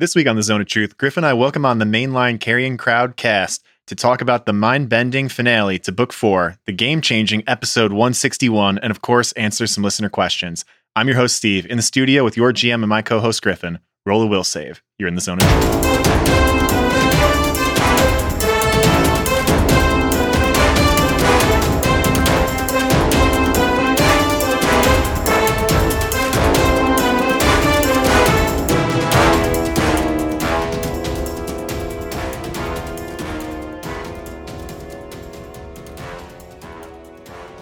This week on the Zone of Truth, Griff and I welcome on the mainline Carrion Crown cast to talk about the mind bending finale to Book 4, the game changing episode 161, and of course, answer some listener questions. I'm your host, Steve, in the studio with your GM and my co host, Griffin. Roll a will save. You're in the Zone of Truth.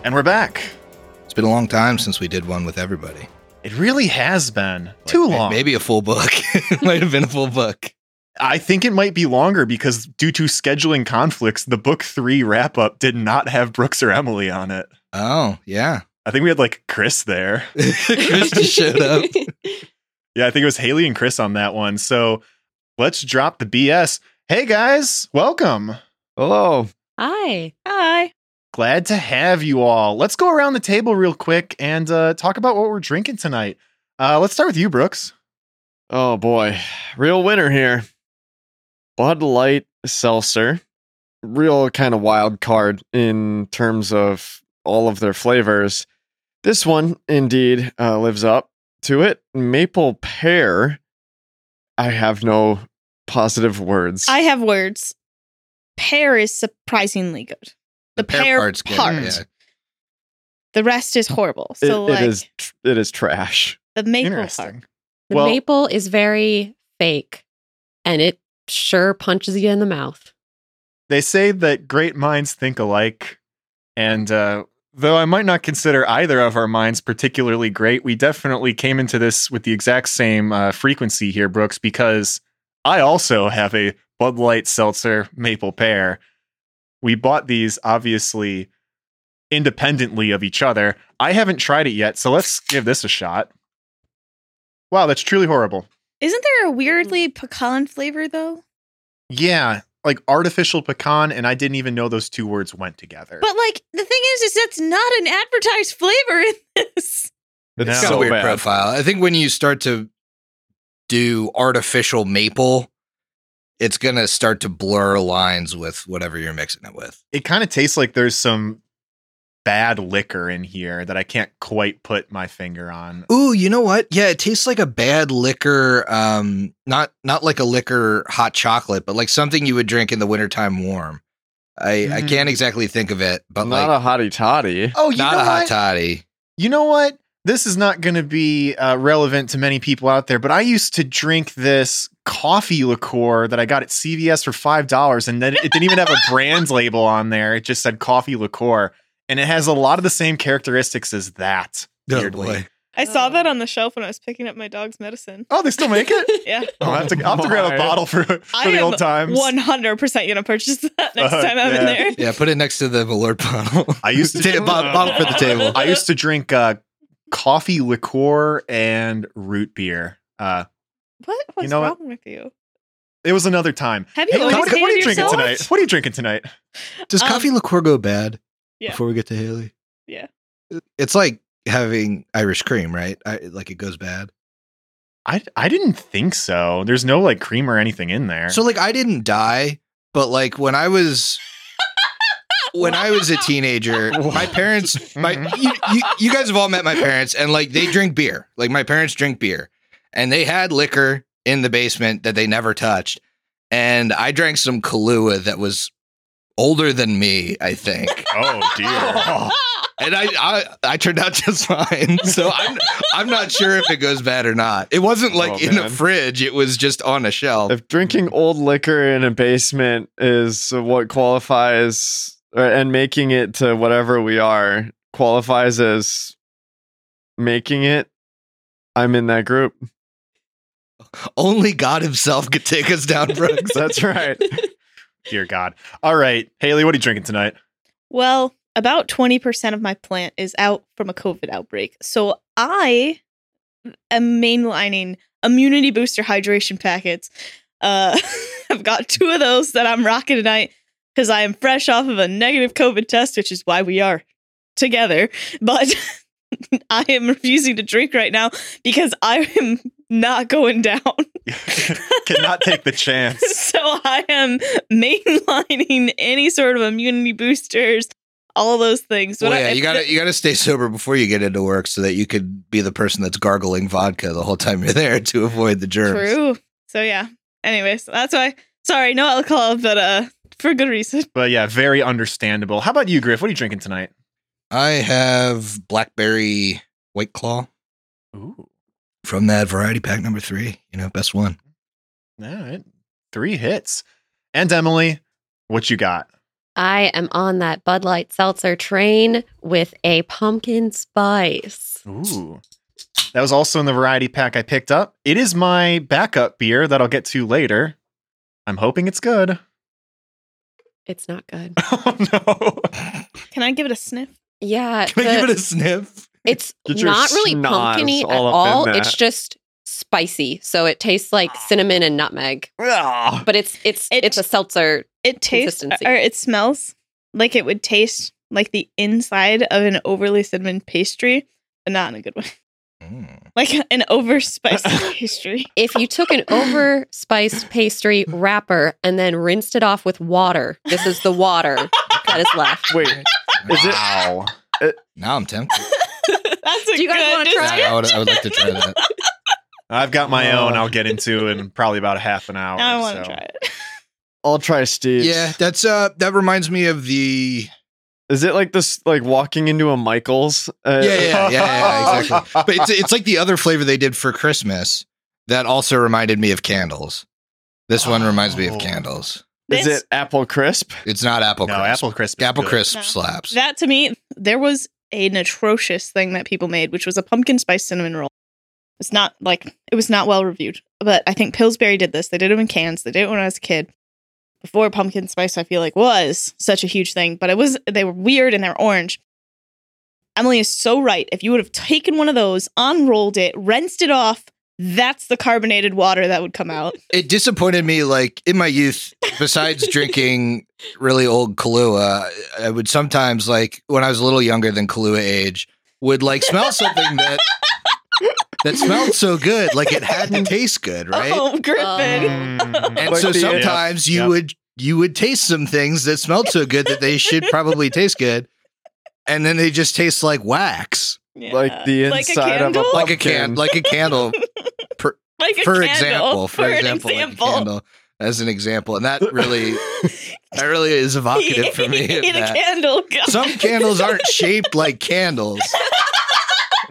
And we're back. It's been a long time since we did one with everybody. It really has been too long. Maybe a full book. it might have been a full book. I think it might be longer because due to scheduling conflicts, the book three wrap up did not have Brooks or Emily on it. Oh, yeah. I think we had like Chris there. Chris just showed up. Yeah, I think it was Haley and Chris on that one. So let's drop the BS. Hey guys, welcome. Hello. Hi. Hi. Glad to have you all. Let's go around the table real quick and uh, talk about what we're drinking tonight. Uh, let's start with you, Brooks. Oh boy. Real winner here. Bud Light Seltzer. Real kind of wild card in terms of all of their flavors. This one indeed uh, lives up to it. Maple pear. I have no positive words. I have words. Pear is surprisingly good. The, pear, part's good, part. yeah. The rest is horrible. So it like is tr- it is trash. the maple part. The Well- maple is very fake and it sure punches you in the mouth. They say that great minds think alike. And uh, though I might not consider either of our minds particularly great, we definitely came into this with the exact same uh, frequency here, Brooks, because I also have a Bud Light Seltzer Maple Pear. We bought these obviously independently of each other. I haven't tried it yet, so let's give this a shot. Wow, that's truly horrible. Isn't there a hmm. weirdly pecan flavor though? Yeah, like artificial pecan, and I didn't even know those two words went together. But like the thing is, is that's not an advertised flavor in this. It's No. It's got so a weird bad. profile. I think when you start to do artificial maple, it's going to start to blur lines with whatever you're mixing it with. it kind of tastes like there's some bad liquor in here that I can't quite put my finger on. Ooh, you know what? Yeah, it tastes like a bad liquor, um, not not like a liquor hot chocolate, but like something you would drink in the wintertime warm. I, I Mhm. can't exactly think of it, but not like a hottie toddy. Oh, you not know a hot toddy. You know what? This is not going to be uh, relevant to many people out there, but I used to drink this coffee liqueur that I got at CVS for five dollars, and then it didn't even have a brand label on there. It just said coffee liqueur, and it has a lot of the same characteristics as that. Oh weirdly. boy. I saw Oh. that on the shelf when I was picking up my dog's medicine. Oh, they still make it. Yeah. Oh, I have to, I'll have to grab a bottle for, for the old times. One hundred percent you're gonna purchase that next Uh, time I'm yeah. in there. Yeah, put it next to the Malort bottle. I used to Ta- bottle, bottle for the table. I used to drink uh, coffee liqueur and root beer. Uh, What was know what? wrong with you? it was another time. Have you Hey, always what, what are you hated drinking yourself? tonight? What are you drinking tonight? Does Um, coffee liqueur go bad Yeah. before we get to Haley? Yeah. It's like having Irish cream, right? I, like it goes bad. I I didn't think so. There's no like cream or anything in there. So like I didn't die, but like when I was when I was a teenager, my parents my mm-hmm. you, you, you guys have all met my parents and like they drink beer. Like my parents drink beer. And they had liquor in the basement that they never touched. And I drank some Kahlua that was older than me, I think. oh dear. and I, I I turned out just fine. So I'm I'm not sure if it goes bad or not. It wasn't like Oh, in a fridge. It was just on a shelf. If drinking old liquor in a basement is what qualifies and making it to whatever we are qualifies as making it, I'm in that group. Only God Himself could take us down, Brooks. That's right. Dear God. All right, Haley, what are you drinking tonight? Well, about 20% of my plant is out from a COVID outbreak. So I am mainlining immunity booster hydration packets. Uh, I've got two of those that I'm rocking tonight because I am fresh off of a negative COVID test, which is why we are together. But I am refusing to drink right now because I am not going down. Cannot take the chance. so I am mainlining any sort of immunity boosters, all of those things. Well, But I- yeah, you gotta you gotta stay sober before you get into work so that you could be the person that's gargling vodka the whole time you're there to avoid the germs. True. So yeah. Anyways, that's why. Sorry, no alcohol, but uh, for good reason. But yeah, very understandable. How about you, Griff? What are you drinking tonight? I have blackberry white claw Ooh. from that variety pack number three. You know, best one. All right. Three hits. And Emily, what you got? I am on that Bud Light seltzer train with a pumpkin spice. Ooh. That was also in the variety pack I picked up. It is my backup beer that I'll get to later. I'm hoping it's good. It's not good. Oh no. Can I give it a sniff? Yeah, Can I give it a sniff? it's not really schnoz pumpkiny at all up all. It's just spicy, so it tastes like cinnamon and nutmeg. Ah. But it's it's It- it's a seltzer. It tastes Consistency. or it smells like it would taste like the inside of an overly cinnamon pastry, but not in a good way. Mm. Like an overspiced pastry. If you took an over spiced pastry wrapper and then rinsed it off with water, this is the water that is left. Wait, is it? Wow. Now I'm tempted. That's a Do you guys wanna try I would, I would like to try that. I've got my Oh. own I'll get into in probably about a half an hour. I want to so. try it. I'll try Steve. Yeah, that's uh that reminds me of the Is it like this? Like walking into a Michaels? Uh, Yeah, yeah, yeah, yeah, exactly. but it's it's like the other flavor they did for Christmas that also reminded me of candles. This one reminds me Oh. of candles. Is it apple crisp? It's not apple No, crisp. apple crisp. apple good. crisp No. slaps. That to me, there was an atrocious thing that people made, which was a pumpkin spice cinnamon roll. It's not like it was not well reviewed, but I think Pillsbury did this. They did it in cans. They did it when I was a kid. Before pumpkin spice, I feel like was such a huge thing, but it was they were weird and they're orange. Emily is so right. If you would have taken one of those, unrolled it, rinsed it off, that's the carbonated water that would come out. it disappointed me like in my youth besides drinking really old kahlua i would sometimes like when i was a little younger than kahlua age would like smell something that that smelled so good like it had to taste good right Oh, Griffin. Mm. and so the- sometimes you Yep. would you would taste some things that smelled so good that they should probably taste good and then they just taste like wax Yeah. Like the Like a inside of a candle? like a can like a candle like a for candle, example for, an example, like a example. candle as an example and that really that really is evocative for me of Eat a that. candle. God. some candles aren't shaped like candles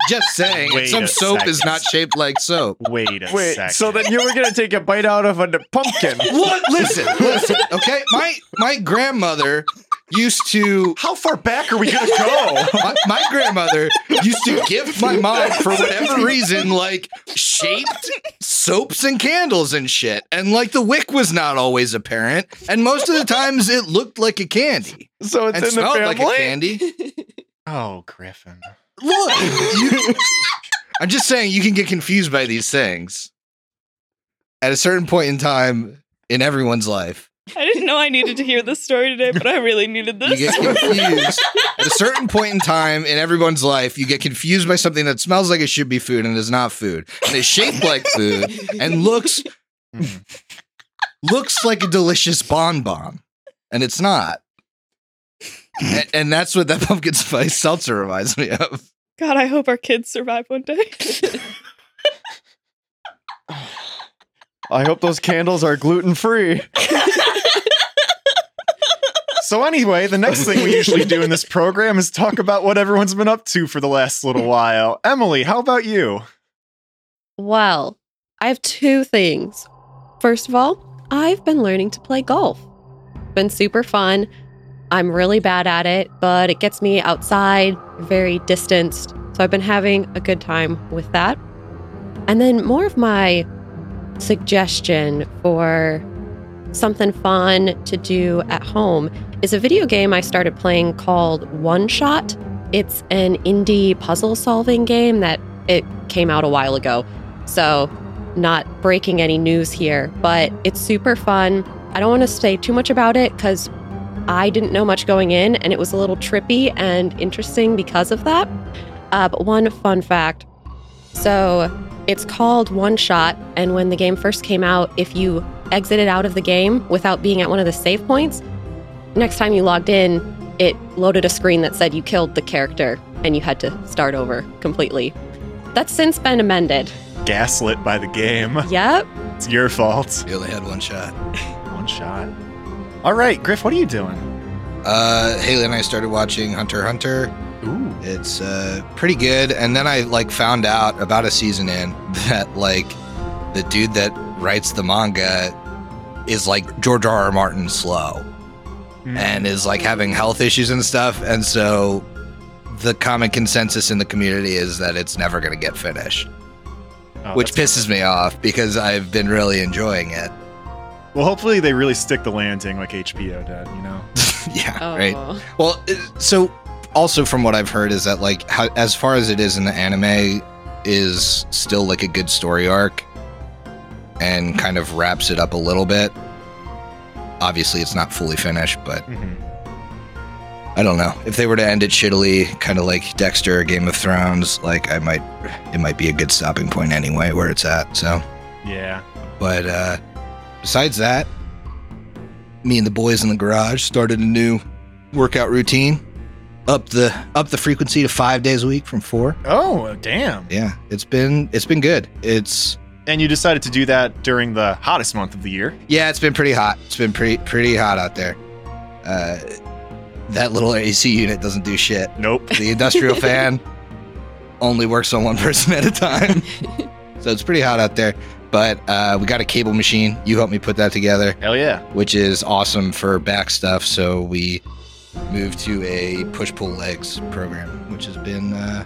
just saying Wait some a soap is not shaped like soap Wait a Wait, second. so then you were gonna take a bite out of a pumpkin? what listen listen okay my my grandmother used to how far back are we gonna go? my, my grandmother used to gift my mom for whatever reason like shaped soaps and candles and shit and like the wick was not always apparent and most of the times it looked like a candy So it's and in the smelled family. like a candy oh, Griffin. Look! You- i'm just saying you can get confused by these things. At a certain point in time in everyone's life. I didn't know I needed to hear this story today, but I really needed this. you get confused. At a certain point in time in everyone's life you get confused by something that smells like it should be food and is not food. And is shaped like food and looks Mm. looks like a delicious bonbon and it's not and, and that's what that pumpkin spice seltzer reminds me of God, I hope our kids survive one day. I hope those candles are gluten free. So anyway, the next thing we usually do in this program is talk about what everyone's been up to for the last little while. Emily, how about you? Well, I have two things. First of all, I've been learning to play golf. Been super fun. I'm really bad at it, but it gets me outside, very distanced. So I've been having a good time with that. And then more of my suggestion for something fun to do at home is a video game I started playing called One Shot. It's an indie puzzle solving game that it came out a while ago. So, not breaking any news here, but it's super fun. I don't want to say too much about it because I didn't know much going in, and it was a little trippy and interesting because of that. Uh, but one fun fact so, It's called One Shot, and when the game first came out, if you exited out of the game without being at one of the save points, next time you logged in, it loaded a screen that said you killed the character and you had to start over completely. That's since been amended. Gaslit by the game. Yep. It's your fault. You only had one shot. One shot. All right, Griff, what are you doing? Uh, Haley and I started watching Hunter Hunter. Ooh. It's uh, pretty good. And then I like found out about a season in that like the dude that writes the manga is like George R. R. Martin slow Hmm. and is like having health issues and stuff. And so the common consensus in the community is that it's never going to get finished, Oh, which pisses me off because I've been really enjoying it. Well, hopefully they really stick the landing like HBO did, you know? yeah, Oh. right. Well, so also from what I've heard is that like how, as far as it is in the anime is still like a good story arc and kind of wraps it up a little bit. Obviously, it's not fully finished, but Mhm. I don't know if they were to end it shittily, kind of like Dexter, Game of Thrones. Like I might, it might be a good stopping point anyway where it's at. So, Yeah. but uh besides that, me and the boys in the garage started a new workout routine. Up the up the frequency to five days a week from four. Oh, damn. Yeah, it's been it's been good. It's And you decided to do that during the hottest month of the year. yeah, it's been pretty hot. It's been pretty pretty hot out there. Uh, that little AC unit doesn't do shit. Nope. The industrial fan only works on one person at a time. so it's pretty hot out there. But uh, we got a cable machine. You helped me put that together. Hell yeah. which is awesome for back stuff. So we moved to a push pull legs program, which has been uh,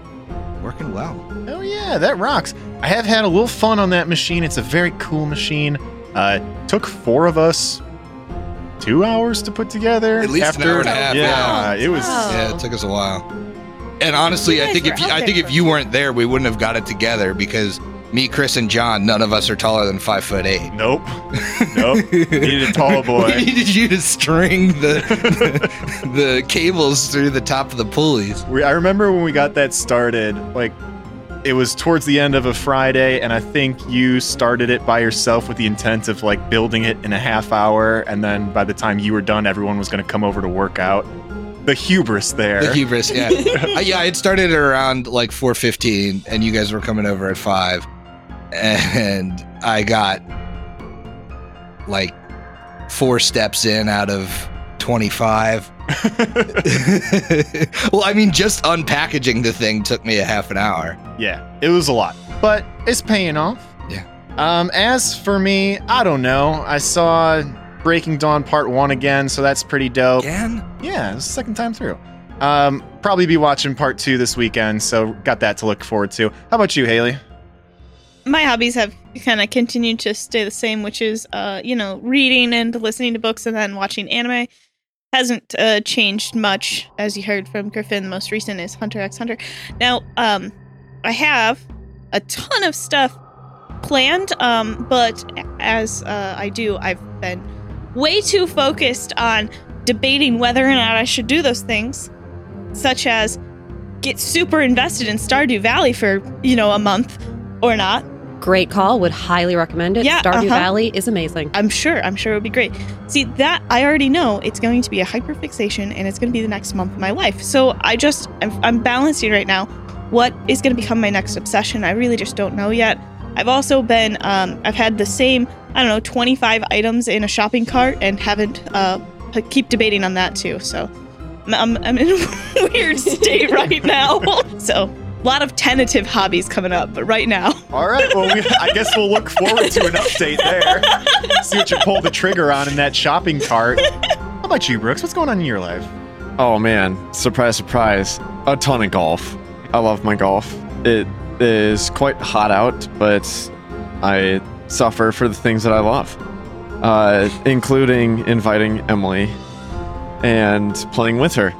working well. Hell yeah, that rocks. I have had a little fun on that machine. It's a very cool machine. Uh, took four of us two hours to put together. At least an hour and a half, Yeah, yeah. it was. Wow. Yeah, it took us a while. And honestly, I think if you, I think if you weren't there, we wouldn't have got it together because me, Chris, and John, none of us are taller than five foot eight. Nope. Nope. Needed a tall boy. we needed you to string the the cables through the top of the pulleys. We, I remember when we got that started, like it was towards the end of a Friday, and I think you started it by yourself with the intent of like building it in a half hour, and then by the time you were done, everyone was going to come over to work out. The hubris there. The hubris, yeah, Uh, yeah. It started at around like four fifteen, and you guys were coming over at five, and I got like four steps in out of twenty five. well, I mean, just unpackaging the thing took me a half an hour. yeah, it was a lot, but it's paying off. Yeah. Um, as for me, I don't know. I saw Breaking Dawn Part One again, so that's pretty dope. Again? Yeah, it's the second time through. Um, probably be watching part two this weekend, so got that to look forward to. How about you, Haley? My hobbies have kind of continued to stay the same, which is, uh, you know, reading and listening to books and then watching anime. Hasn't uh, changed much, as you heard from Griffin. The most recent is Hunter x Hunter. Now, um, I have a ton of stuff planned, um, but as uh, I do, I've been way too focused on debating whether or not I should do those things, such as get super invested in Stardew Valley for, you know, a month or not. Great call. Would highly recommend it. Yeah, Stardew uh-huh. Valley is amazing. I'm sure. I'm sure it would be great. See, that I already know it's going to be a hyperfixation and it's going to be the next month of my life. So I just, I'm, I'm balancing right now. What is going to become my next obsession? I really just don't know yet. I've also been, um, I've had the same, I don't know, 25 items in a shopping cart and haven't, uh, keep debating on that too. So I'm, I'm, I'm in a weird state right now. so a lot of tentative hobbies coming up, but right now, All right. Well, we, I guess we'll look forward to an update there. See what you pull the trigger on in that shopping cart. How about you, Brooks? What's going on in your life? Oh man, surprise, surprise. A ton of golf. I love my golf. It is quite hot out, but I suffer for the things that I love, uh, including inviting Emily and playing with her.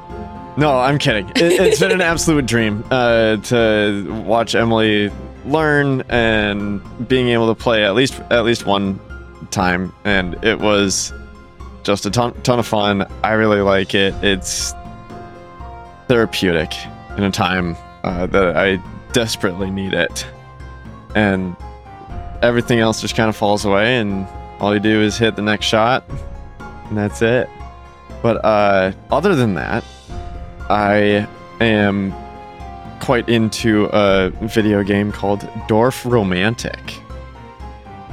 No, I'm kidding. It, it's been an absolute dream uh, to watch Emily learn and being able to play at least at least one time, and it was just a ton ton of fun. I really like it. It's therapeutic in a time uh, that I desperately need it. and everything else just kind of falls away, and all you do is hit the next shot, and that's it. But uh, other than that, I am quite into a video game called Dorfromantik.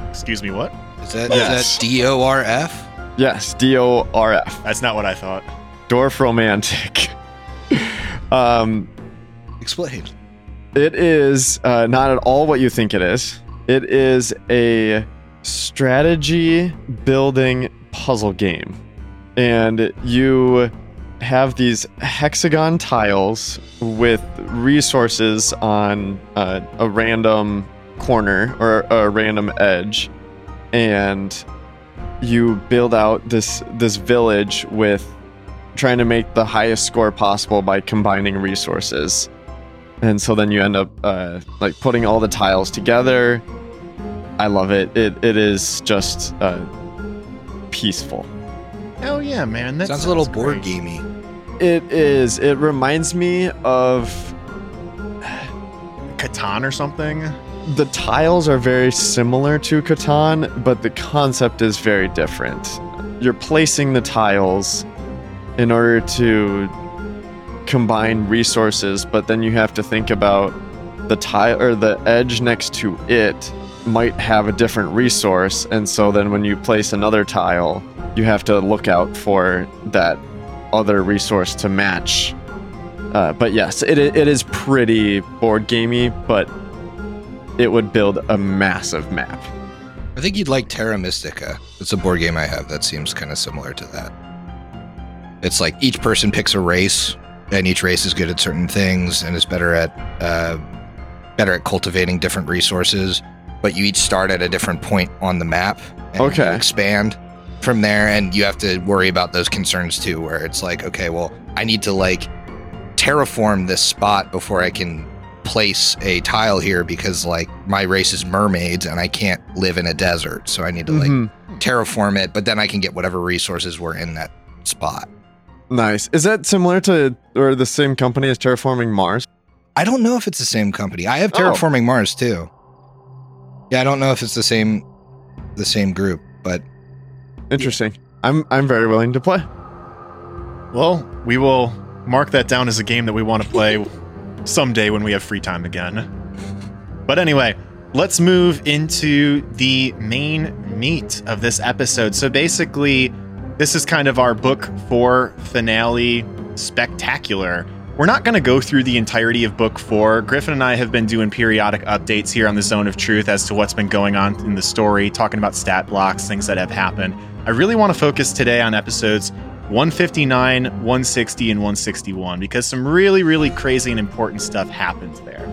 Excuse me, what? Is that Yes. is that D O R F? Yes, D O R F. That's not what I thought. Dorfromantik. um, Explain. It is uh, not at all what you think it is. It is a strategy building puzzle game. And you have these hexagon tiles with resources on uh, a random corner or a random edge. And you build out this this village with trying to make the highest score possible by combining resources and so then you end up uh, like putting all the tiles together. I love it. It it is just uh, peaceful. Hell yeah, man. That Sounds a little board great. gamey. It is. It reminds me of Catan or something. the tiles are very similar to Catan, but the concept is very different. You're placing the tiles in order to combine resources, but then you have to think about the tile or the edge next to it might have a different resource, and so then when you place another tile, you have to look out for that other resource to match. Uh, but yes, it, it is pretty board gamey, but it would build a massive map. I think you'd like Terra Mystica. It's a board game I have that seems kind of similar to that. It's like each person picks a race, and each race is good at certain things and is better at uh, better at cultivating different resources. But you each start at a different point on the map. And Okay. Expand from there, and you have to worry about those concerns too. Where it's like, okay, well, I need to like terraform this spot before I can place a tile here because like my race is mermaids and I can't live in a desert. So I need to like Mhm. terraform it, but then I can get whatever resources were in that spot. Nice. Is that similar to or the same company as Terraforming Mars? I don't know if it's the same company. I have Oh. Terraforming Mars too. Yeah, I don't know if it's the same the same group, but Interesting. I'm I'm very willing to play. Well, we will mark that down as a game that we want to play someday when we have free time again. But anyway, let's move into the main meat of this episode. So basically, this is kind of our book four finale spectacular. We're not going to go through the entirety of book four. Griffin and I have been doing periodic updates here on the Zone of Truth as to what's been going on in the story, talking about stat blocks, things that have happened. I really want to focus today on episodes 159, 160, and 161 because some really, really crazy and important stuff happens there.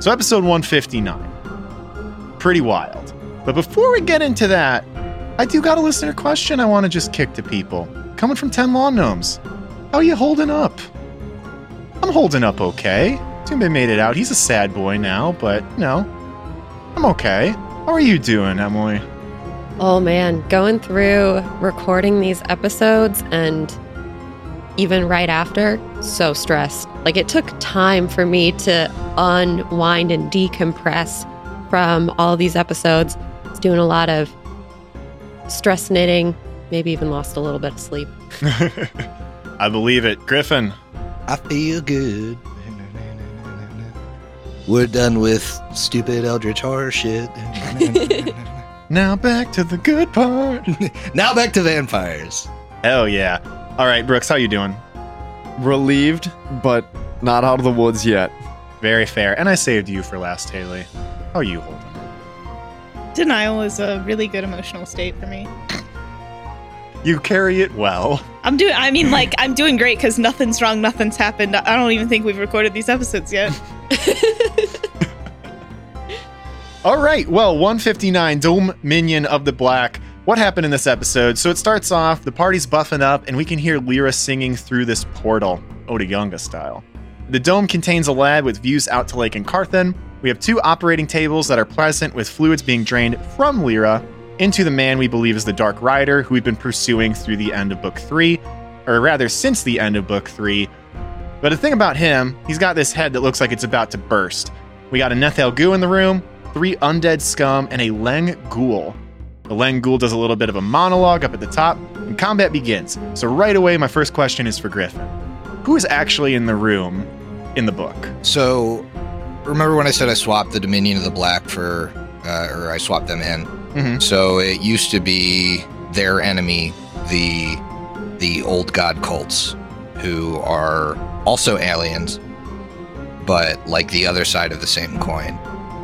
So, episode 159, pretty wild. But before we get into that, I do got a listener question I want to just kick to people. Coming from 10 Lawn Gnomes. How are you holding up? I'm holding up okay. Tumbe made it out. He's a sad boy now, but, you know, I'm okay. How are you doing, Emily? Oh man, going through recording these episodes and even right after, so stressed. Like it took time for me to unwind and decompress from all these episodes. I was doing a lot of stress knitting, maybe even lost a little bit of sleep. I believe it. Griffin. I feel good. We're done with stupid Eldritch horror shit. Now back to the good part. now back to vampires. Hell yeah. All right, Brooks, how you doing? Relieved, but not out of the woods yet. Very fair. And I saved you for last, Haley. How are you holding? Denial is a really good emotional state for me. You carry it well. I'm doing. I mean, like I'm doing great because nothing's wrong, nothing's happened. I don't even think we've recorded these episodes yet. All right. Well, 159, Dome Minion of the Black. What happened in this episode? So it starts off, the party's buffing up, and we can hear Lyra singing through this portal, Oda Yunga style. The dome contains a lab with views out to Lake Encarthan. We have two operating tables that are present with fluids being drained from Lyra into the man we believe is the Dark Rider, who we've been pursuing through the end of Book 3, or rather, since the end of Book 3. But the thing about him, he's got this head that looks like it's about to burst. We got a Neh-Thalggu in the room, three undead scum, and a Leng Ghoul. The Leng Ghoul does a little bit of a monologue up at the top, and combat begins. So, right away, my first question is for Griffin Who is actually in the room in the book? So, remember when I said I swapped the Dominion of the Black for, uh, or I swapped them in? Mhm. So it used to be their enemy, the the old god cults, who are also aliens, but like the other side of the same coin.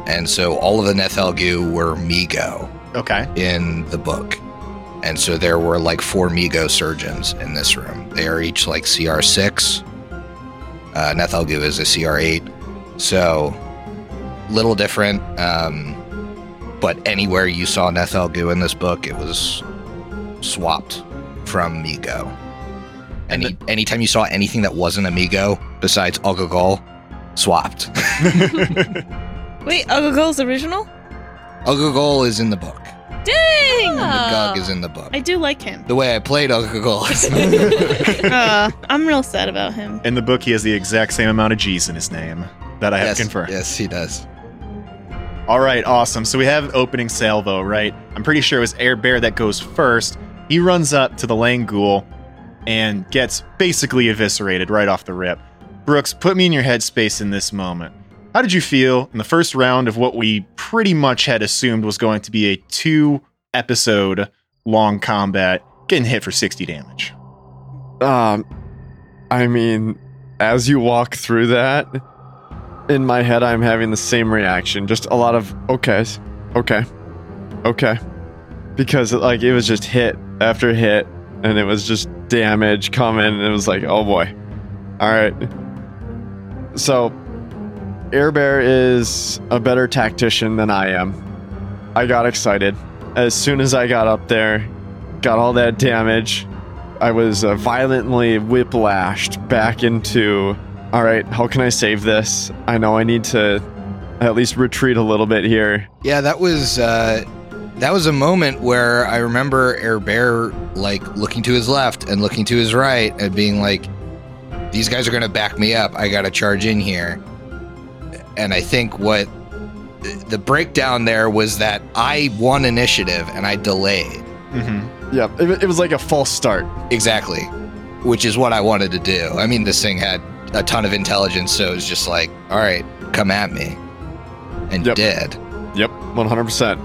And so all of the Neh-Thalggu were Mi-Go Okay. in the book. And so there were like four Mi-Go surgeons in this room. They are each like CR6. Uh, Neh-Thalggu is a CR8. So little different. Um, but anywhere you saw Neh-Thalggu in this book, it was swapped from Mi-Go. Any anytime you saw anything that wasn't a Mi-Go besides Ogogol, swapped. Wait, Ogogol's original? Ogogol is in the book. Dang! And the Gug Oh. is in the book. I do like him. The way I played Ogogol uh, I'm real sad about him. In the book, he has the exact same amount of G's in his name that I have yes, confirmed. Yes, he does. All right, awesome. So we have opening salvo, right? I'm pretty sure it was Air Bear that goes first. He runs up to the Leng Ghoul and gets basically eviscerated right off the rip. Brooks, put me in your headspace in this moment. How did you feel in the first round of what we pretty much had assumed was going to be a two episode long combat, getting hit for 60 damage? Um, I mean, as you walk through that, in my head, I'm having the same reaction. Just a lot of okays, okay, okay, because like it was just hit after hit, and it was just damage coming, and it was like, oh boy, all right. So, Air Bear is a better tactician than I am. I got excited as soon as I got up there, got all that damage. I was uh, violently whiplashed back into. All right, how can I save this? I know I need to at least retreat a little bit here. Yeah, that was uh, that was a moment where I remember Air Bear like looking to his left and looking to his right and being like, "These guys are gonna back me up. I gotta charge in here." And I think what the breakdown there was that I won initiative and I delayed Mm-hmm. Yeah, it, it was like a false start. exactly, which is what I wanted to do. I mean, this thing had a ton of intelligence, so it was just like, "All right, come at me," and Yep. did. Yep, 100%.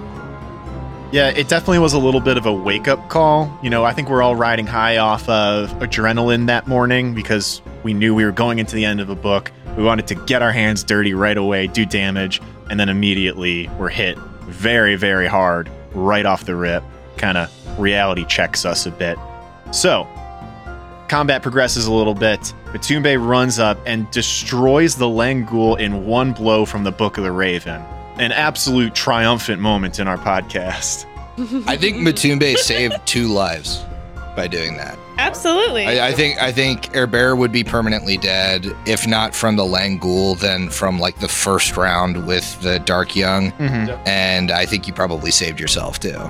Yeah, it definitely was a little bit of a wake up call. You know, I think we're all riding high off of adrenaline that morning because we knew we were going into the end of a book. We wanted to get our hands dirty right away, do damage, and then immediately we're hit very, very hard right off the rip. Kind of reality checks us a bit. So, combat progresses a little bit. Matumbe runs up and destroys the Leng Ghoul in one blow from the Book of the Raven. An absolute triumphant moment in our podcast. I think Matumbe saved two lives by doing that. Absolutely. I, I think I think Air Bear would be permanently dead, if not from the Leng Ghoul, then from like the first round with the Dark Young. Mm-hmm. And I think you probably saved yourself too.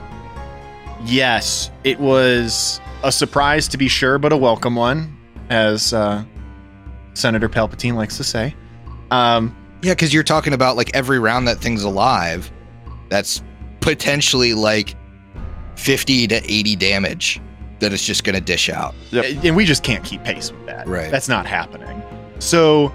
Yes, it was a surprise to be sure, but a welcome one, as uh, Senator Palpatine likes to say. Um, Yeah, because you're talking about like every round that thing's alive, that's potentially like 50 to 80 damage that it's just going to dish out. Yep. And we just can't keep pace with that. Right. That's not happening. So,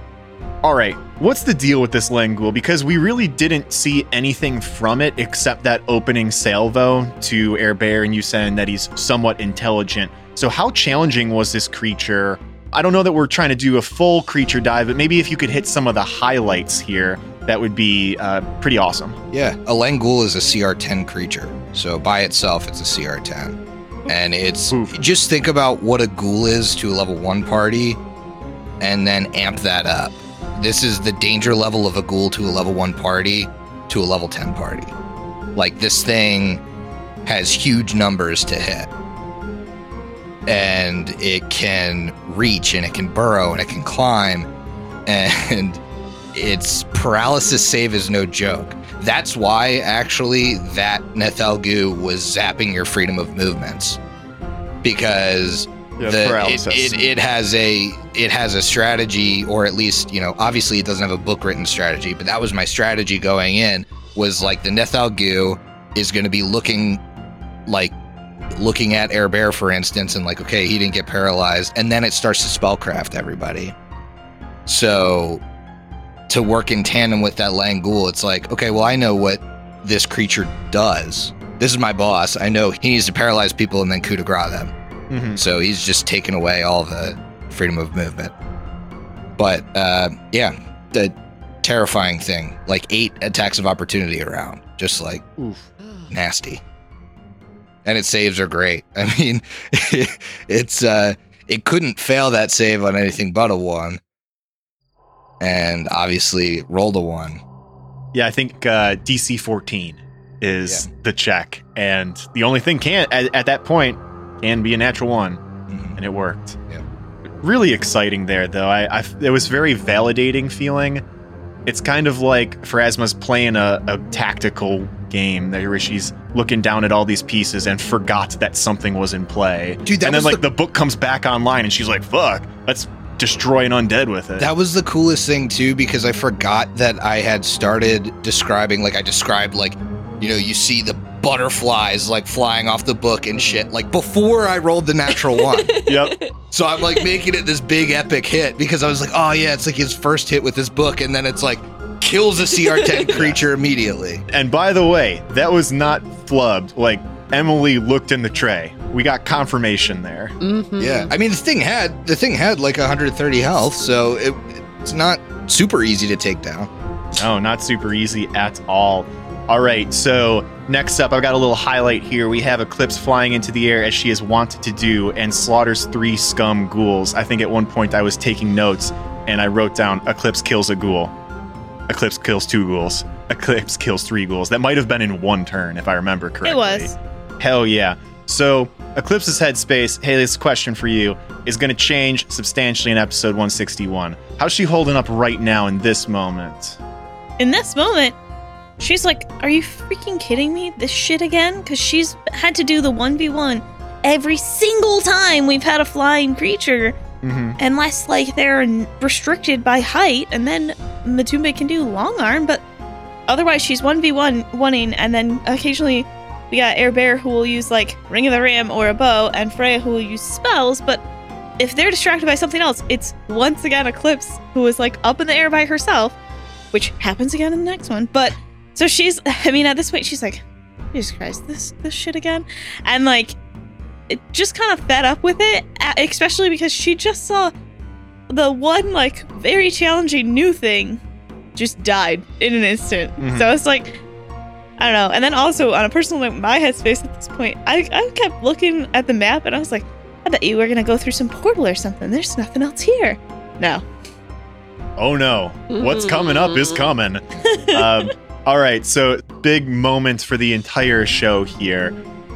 all right, what's the deal with this Leng Ghoul? Because we really didn't see anything from it except that opening salvo to Air Bear, and you saying that he's somewhat intelligent. So, how challenging was this creature? I don't know that we're trying to do a full creature dive, but maybe if you could hit some of the highlights here, that would be uh, pretty awesome. Yeah, a Leng Ghoul is a CR10 creature. So by itself, it's a CR10. And it's Oof. just think about what a ghoul is to a level one party and then amp that up. This is the danger level of a ghoul to a level one party to a level 10 party. Like this thing has huge numbers to hit. And it can reach and it can burrow and it can climb. And its paralysis save is no joke. That's why actually that Neh-Thalggu was zapping your freedom of movements. Because Yeah, the, it, it, it has a it has a strategy or at least you know obviously it doesn't have a book written strategy but that was my strategy going in was like the Neh-Thalggu is going to be looking like looking at Air Bear, for instance, and like, okay, he didn't get paralyzed, and then it starts to spellcraft everybody. So to work in tandem with that Leng Ghoul, it's like, okay, well, I know what this creature does. This is my boss. I know he needs to paralyze people and then coup de grace them. Mhm. So he's just taken away all the freedom of movement. But uh, yeah, the terrifying thing, like eight attacks of opportunity around, just like nasty. And its saves are great. I mean, it's uh, it couldn't fail that save on anything but a one, and obviously rolled a one. Yeah, I think uh, DC 14 is the check, and the only thing can at, at that point can be a natural one, Mhm. and it worked. Yeah. Really exciting there, though. I, I it was very validating feeling. It's kind of like Pharasma's playing a, a tactical game there, where she's looking down at all these pieces and forgot that something was in play. Dude, that and then was like the- the book comes back online, and she's like, "Fuck, let's destroy an undead with it." That was the coolest thing too, because I forgot that I had started describing, like I described, like you know, you see the butterflies like flying off the book and shit, like before I rolled the natural one. yep. so I'm like making it this big epic hit because I was like, oh yeah, it's like his first hit with this book, and then it's like kills a CR10 creature immediately. And by the way, that was not flubbed. Like Emily looked in the tray. We got confirmation there. Mhm. Yeah, I mean the thing had the thing had like 130 health, so it, it's not super easy to take down. No, not super easy at all. All right, so next up, I've got a little highlight here. We have Eclipse flying into the air as she is wanted to do and slaughters three scum ghouls. I think at one point I was taking notes and I wrote down Eclipse kills a ghoul. Eclipse kills two ghouls. Eclipse kills three ghouls. That might have been in one turn, if I remember correctly. It was. Hell yeah. So, Eclipse's headspace, this question for you, is going to change substantially in episode 161. How's she holding up right now in this moment? In this moment, she's like, Are you freaking kidding me? This shit again? Because she's had to do the 1v1 every single time we've had a flying creature, Mm-hmm. unless, like, they're restricted by height, and then Matumbe can do long arm, but otherwise, she's 1v1 1ing, and then occasionally we got Air Bear who will use, like, Ring of the Ram or a bow, and Freya who will use spells, but if they're distracted by something else, it's once again Eclipse who is, like, up in the air by herself which happens again in the next one. But so she's, I mean, at this point, she's like, Jesus Christ, this this shit again, and like, just kind of fed up with it, especially because she just saw the one like very challenging new thing just died in an instant. Mhm. So it's like. I don't know. And then also on a personal note, my headspace at this point, I, I kept looking at the map and I was like, I bet you we're gonna go through some portal or something. There's nothing else here. No. Oh no, what's coming up is coming. um, all right, so big moment for the entire show here.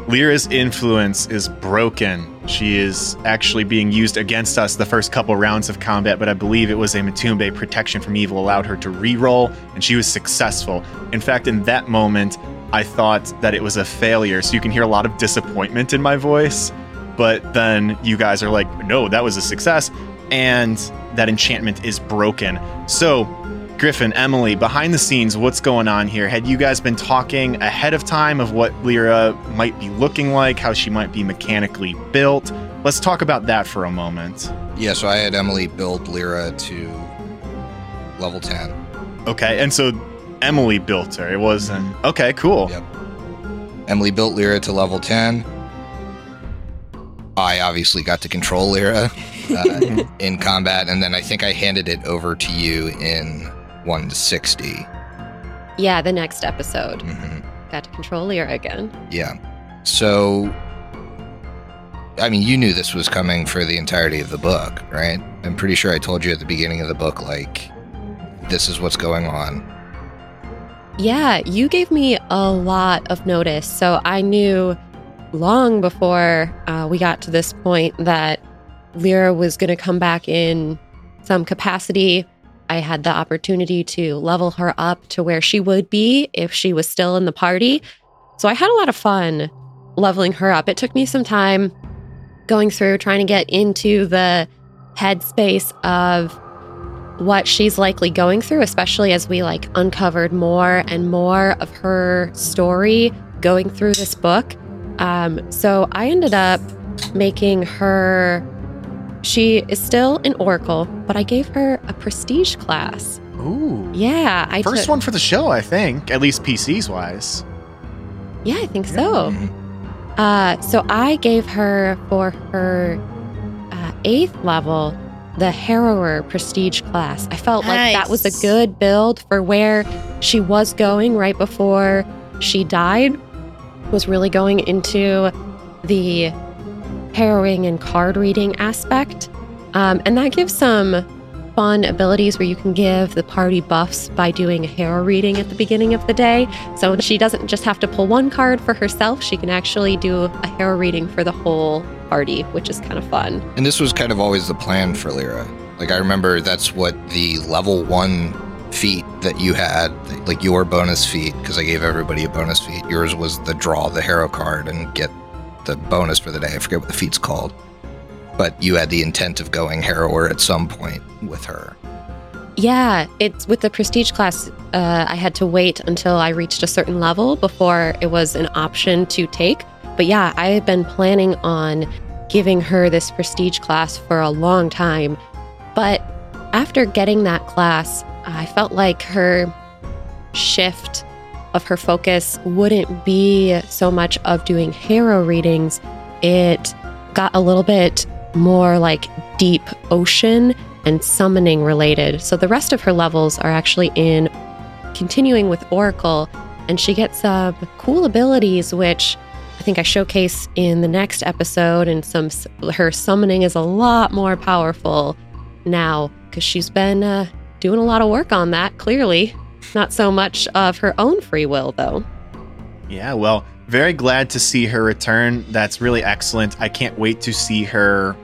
Lyra's influence is broken. She is actually being used against us the first couple rounds of combat, but I believe it was a Matumbe protection from evil allowed her to re-roll, and she was successful. In fact, in that moment, I thought that it was a failure. So you can hear a lot of disappointment in my voice, but then you guys are like, no, that was a success, and that enchantment is broken. So Griffin, Emily, behind the scenes, what's going on here? Had you guys been talking ahead of time of what Lyra might be looking like, how she might be mechanically built? Let's talk about that for a moment. Yeah, so I had Emily build Lyra to level 10. Okay, and so Emily built her. It wasn't. Okay, cool. Yep. Emily built Lyra to level 10. I obviously got to control Lyra uh, in combat, and then I think I handed it over to you in 160. Yeah, the next episode. hmm Got to control Lyra again. Yeah. So, I mean, you knew this was coming for the entirety of the book, right? I'm pretty sure I told you at the beginning of the book, like, this is what's going on. Yeah, you gave me a lot of notice. So I knew long before uh, we got to this point that Lyra was going to come back in some capacity. I had the opportunity to level her up to where she would be if she was still in the party. So I had a lot of fun leveling her up. It took me some time going through trying to get into the headspace of what she's likely going through, especially as we like uncovered more and more of her story going through this book. Um, so I ended up making her. She is still an Oracle, but I gave her a prestige class. Ooh. Yeah, I First took- one for the show, I think, at least PCs wise. Yeah, I think so. Mhm. Uh, so I gave her for her uh, eighth level the Harrower Prestige class. I felt like that was a good build for where she was going right before she died. Was really going into the harrowing and card reading aspect, um, and that gives some fun abilities where you can give the party buffs by doing a harrow reading at the beginning of the day. So she doesn't just have to pull one card for herself, she can actually do a harrow reading for the whole party, which is kind of fun. And this was kind of always the plan for Lyra. Like I remember that's what the level one feat that you had, like your bonus feat, because I gave everybody a bonus feat. Yours was the draw the harrow card and get the bonus for the day. I forget what the feat's called. But you had the intent of going harrower at some point with her. Yeah, it's with the prestige class. Uh, I had to wait until I reached a certain level before it was an option to take. But yeah, I had been planning on giving her this prestige class for a long time. But after getting that class, I felt like her shift of her focus wouldn't be so much of doing harrow readings. It got a little bit more like deep ocean and summoning related. So the rest of her levels are actually in continuing with Oracle, and she gets some cool abilities, which I think I showcase in the next episode. And some her summoning is a lot more powerful now because she's been uh, doing a lot of work on that. Clearly, not so much of her own free will though. Yeah, well, very glad to see her return. That's really excellent. I can't wait to see her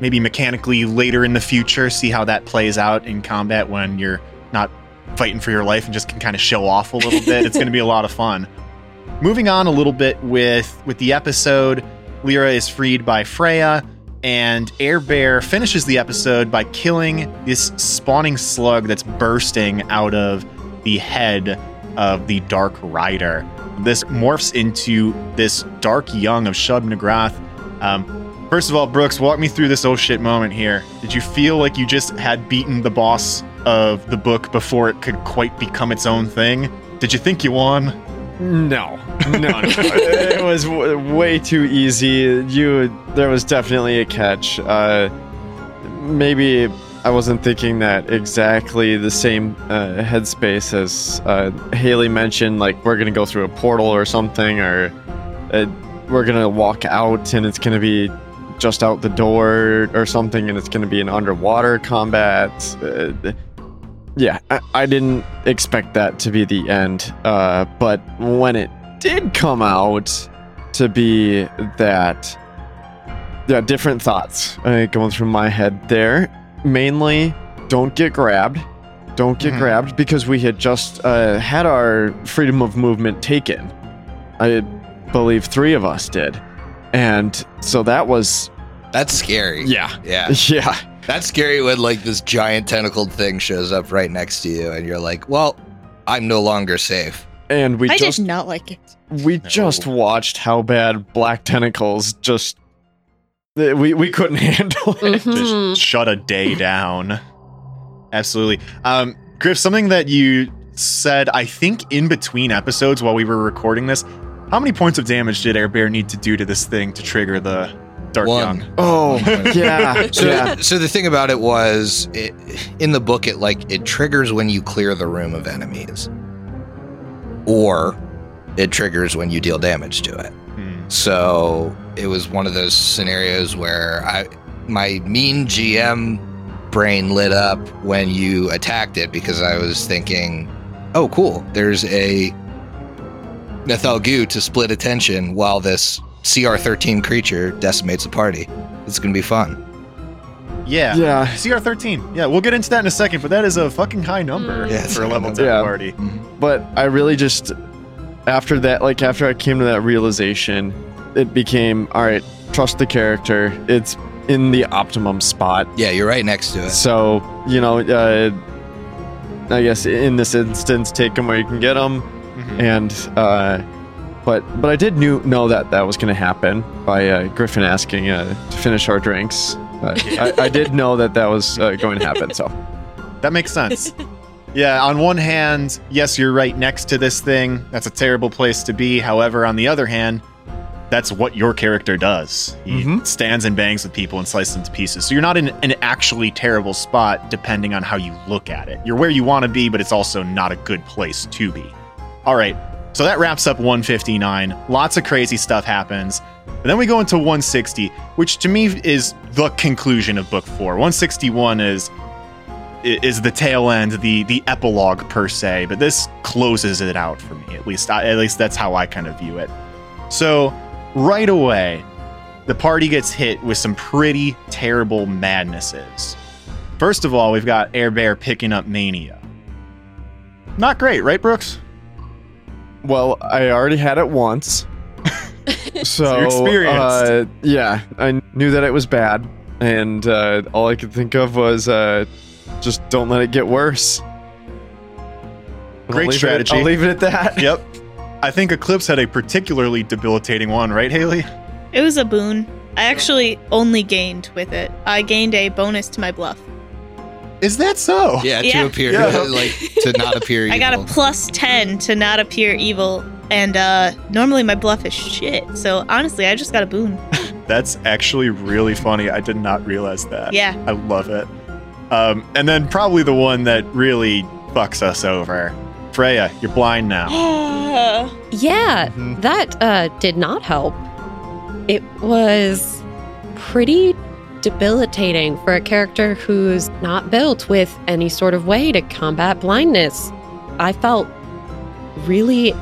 maybe mechanically later in the future, see how that plays out in combat when you're not fighting for your life and just can kind of show off a little bit. It's going to be a lot of fun. Moving on a little bit with with the episode, Lyra is freed by Freya and Air Bear finishes the episode by killing this spawning slug that's bursting out of the head of the Dark Rider. This morphs into this dark young of Shub-Niggurath. Um, first of all, Brooks, walk me through this oh shit moment here. Did you feel like you just had beaten the boss of the book before it could quite become its own thing? Did you think you won? No, no, no. it was w- way too easy. You, there was definitely a catch. Uh, maybe I wasn't thinking that exactly the same uh, headspace as uh, Haley mentioned. Like we're gonna go through a portal or something, or uh, we're gonna walk out and it's gonna be just out the door or something, and it's gonna be an underwater combat. Uh, yeah, I, I didn't expect that to be the end. Uh, but when it did come out to be that, yeah, different thoughts uh, going through my head there. Mainly, don't get grabbed. Don't get Mhm. grabbed because we had just uh, had our freedom of movement taken. I believe three of us did. And so that was, That's scary. yeah, Yeah. yeah. That's scary when like this giant tentacled thing shows up right next to you and you're like, well, I'm no longer safe. And we just I just did not like it. We just watched how bad Black Tentacles just. Th- We, we couldn't handle it. Mhm. Just shut a day down. Absolutely. Um, Griff, something that you said, I think, in between episodes while we were recording this. How many points of damage did Air Bear need to do to this thing to trigger the Dark One. Young? Oh, yeah. So, yeah. so the thing about it was, it, in the book, it like it triggers when you clear the room of enemies, or it triggers when you deal damage to it. So it was one of those scenarios where I, my mean GM brain lit up when you attacked it because I was thinking, oh, cool, there's a Nethel to split attention while this CR13 creature decimates a party. It's gonna be fun. Yeah. Yeah. CR13. Yeah, we'll get into that in a second, but that is a fucking high number. Yeah, for a a level number. 10 Yeah. party. Mm-hmm. But I really just. After that, like, after I came to that realization, it became all right, trust the character. It's in the optimum spot. Yeah, you're right next to it. So, you know, uh, I guess in this instance, take them where you can get them. Mhm. And, uh, but but I did knew, know that that was going to happen by uh, Griffin asking uh, to finish our drinks. But I, I did know that that was uh, going to happen. So, That makes sense. yeah, on one hand, yes, you're right next to this thing. That's a terrible place to be. However, on the other hand, that's what your character does. He Mhm. stands and bangs with people and slices them to pieces. So you're not in an actually terrible spot depending on how you look at it. You're where you want to be, but it's also not a good place to be. All right. So that wraps up 159. Lots of crazy stuff happens. And then we go into 160, which to me is the conclusion of book 4. 161 is is the tail end, the the epilogue per se, but this closes it out for me. At least, I, at least that's how I kind of view it. So, right away, the party gets hit with some pretty terrible madnesses. First of all, we've got Air Bear picking up Mania. Not great, right, Brooks? well, I already had it once. so, you're experienced. uh, yeah, I knew that it was bad. And uh, all I could think of was uh, just don't let it get worse. And I'll Great it- strategy. I'll leave it at that. Yep. I think Eclipse had a particularly debilitating one, right, Haley? It was a boon. I actually only gained with it. I gained a bonus to my bluff. Is that so? Yeah, Yeah. to appear Yeah. like to not appear. I got a plus 10 to not appear evil. And uh normally my bluff is shit. So honestly, I just got a boon. That's actually really funny. I did not realize that. Yeah. I love it. Um, and then probably the one that really fucks us over. Freya, you're blind now. Yeah, Mhm. that uh, did not help. It was pretty debilitating for a character who's not built with any sort of way to combat blindness. I felt really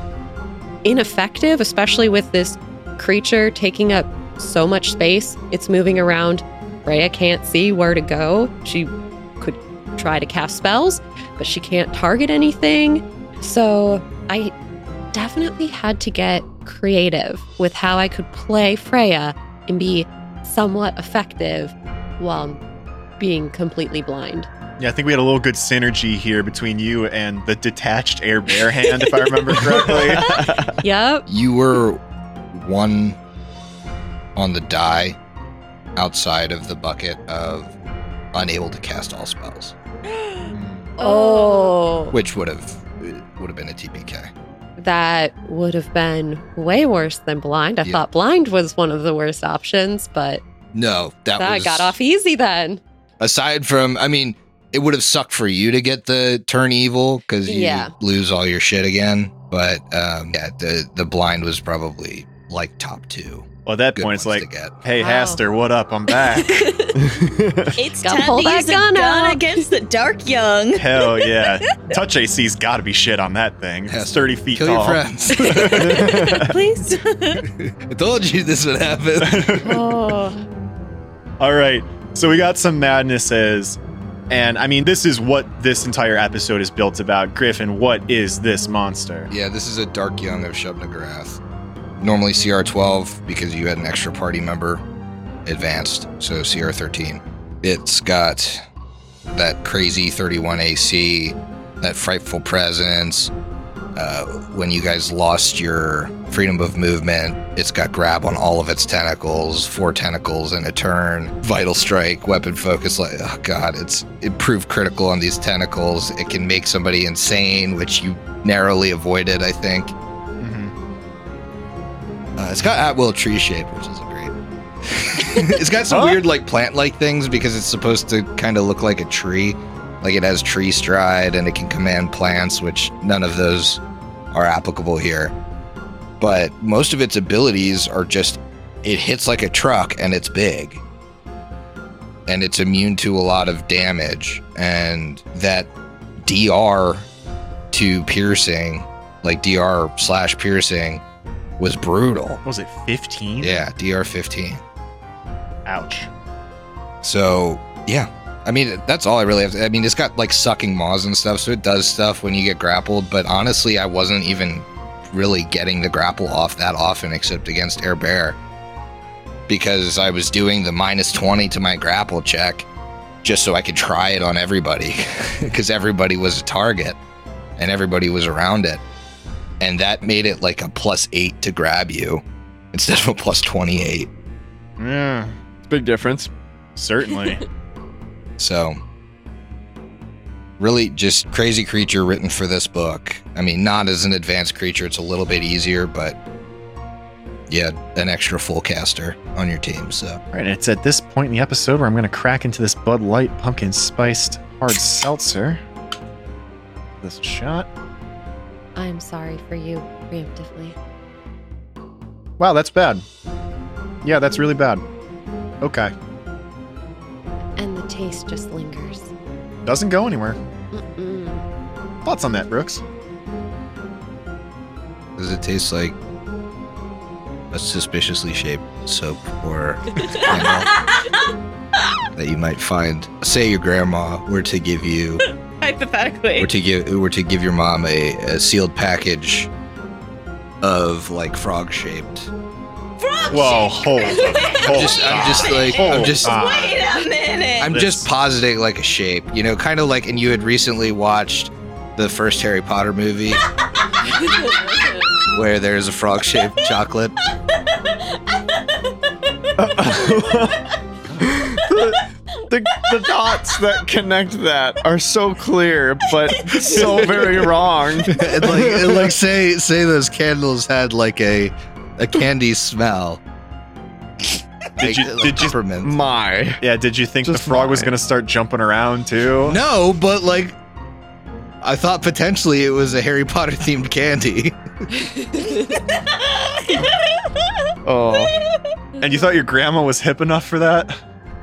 ineffective, especially with this creature taking up so much space. It's moving around. Rhea can't see where to go. She try to cast spells, but she can't target anything. So I definitely had to get creative with how I could play Freya and be somewhat effective while being completely blind. Yeah, I think we had a little good synergy here between you and the detached air bear hand, if I remember correctly. Yep. You were one on the die outside of the bucket of unable to cast all spells, Oh. which would have would have been a TPK. That would have been way worse than blind. I Yeah. thought blind was one of the worst options, but No, that, that was got off easy then. aside from I mean, it would have sucked for you to get the turn evil because you Yeah. lose all your shit again. But um, yeah, the the blind was probably like top two. Well, at that Good point, it's like, hey, Wow. Hastur, what up? I'm back. It's Gotta time pull to use a gun gun against the dark young. Hell yeah. Touch AC's got to be shit on that thing. It's 30 feet Kill tall. your friends. Please. I told you this would happen. oh. All right. So we got some madnesses. And I mean, this is what this entire episode is built about. Griffin, what is this monster? Yeah, this is a Dark Young of Shub-Niggurath. Normally CR12 because you had an extra party member advanced, so CR13. It's got that crazy 31 AC, that frightful presence. Uh, when you guys lost your freedom of movement, it's got grab on all of its tentacles, four tentacles in a turn, vital strike, weapon focus. Like, oh god, it's improved critical on these tentacles. It can make somebody insane, which you narrowly avoided, I think. Uh, it's got at will tree shape, which is great. it's got some Huh? weird like plant like things because it's supposed to kind of look like a tree. Like it has tree stride and it can command plants, which none of those are applicable here. But most of its abilities are just it hits like a truck and it's big. And it's immune to a lot of damage. And that DR to piercing, like DR slash piercing, was brutal. What was it 15? Yeah, DR 15. Ouch. So, yeah. I mean, that's all I really have to. I mean, it's got like sucking maws and stuff, so it does stuff when you get grappled, but honestly, I wasn't even really getting the grapple off that often except against Air Bear. because I was doing the minus 20 to my grapple check just so I could try it on everybody because everybody was a target and everybody was around it. And that made it like a plus eight to grab you instead of a plus 28. Yeah, It's a big difference. certainly. So, really, just crazy creature written for this book. I mean, not as an advanced creature, it's a little bit easier, but yeah, an extra full caster on your team. So, All right, it's at this point in the episode where I'm going to crack into this Bud Light pumpkin spiced hard seltzer. This shot. I'm sorry for you, preemptively. Wow, that's bad. Yeah, that's really bad. Okay. And the taste just lingers. Doesn't go anywhere. Mm-mm. Thoughts on that, Brooks? does it taste like a suspiciously shaped soap or that you might find? Say your grandma were to give you Hypothetically. were to give were to give your mom a, a sealed package of like frog shaped. Frog Whoa, hold up. Hold Just I'm just like I'm just Hold on. Wait a minute. I'm This- just positing like a shape, you know, kind of like and you had recently watched the first Harry Potter movie where there's a frog shaped chocolate. the, the, the dots that connect that are so clear, but so very wrong. and like and like say say those candles had like a a candy smell. Did you- Like- like did you- peppermint. My. Yeah, did you think the Just frog was going to start jumping around too? No, but like I thought potentially it was a Harry Potter themed candy. Oh. And you thought your grandma was hip enough for that?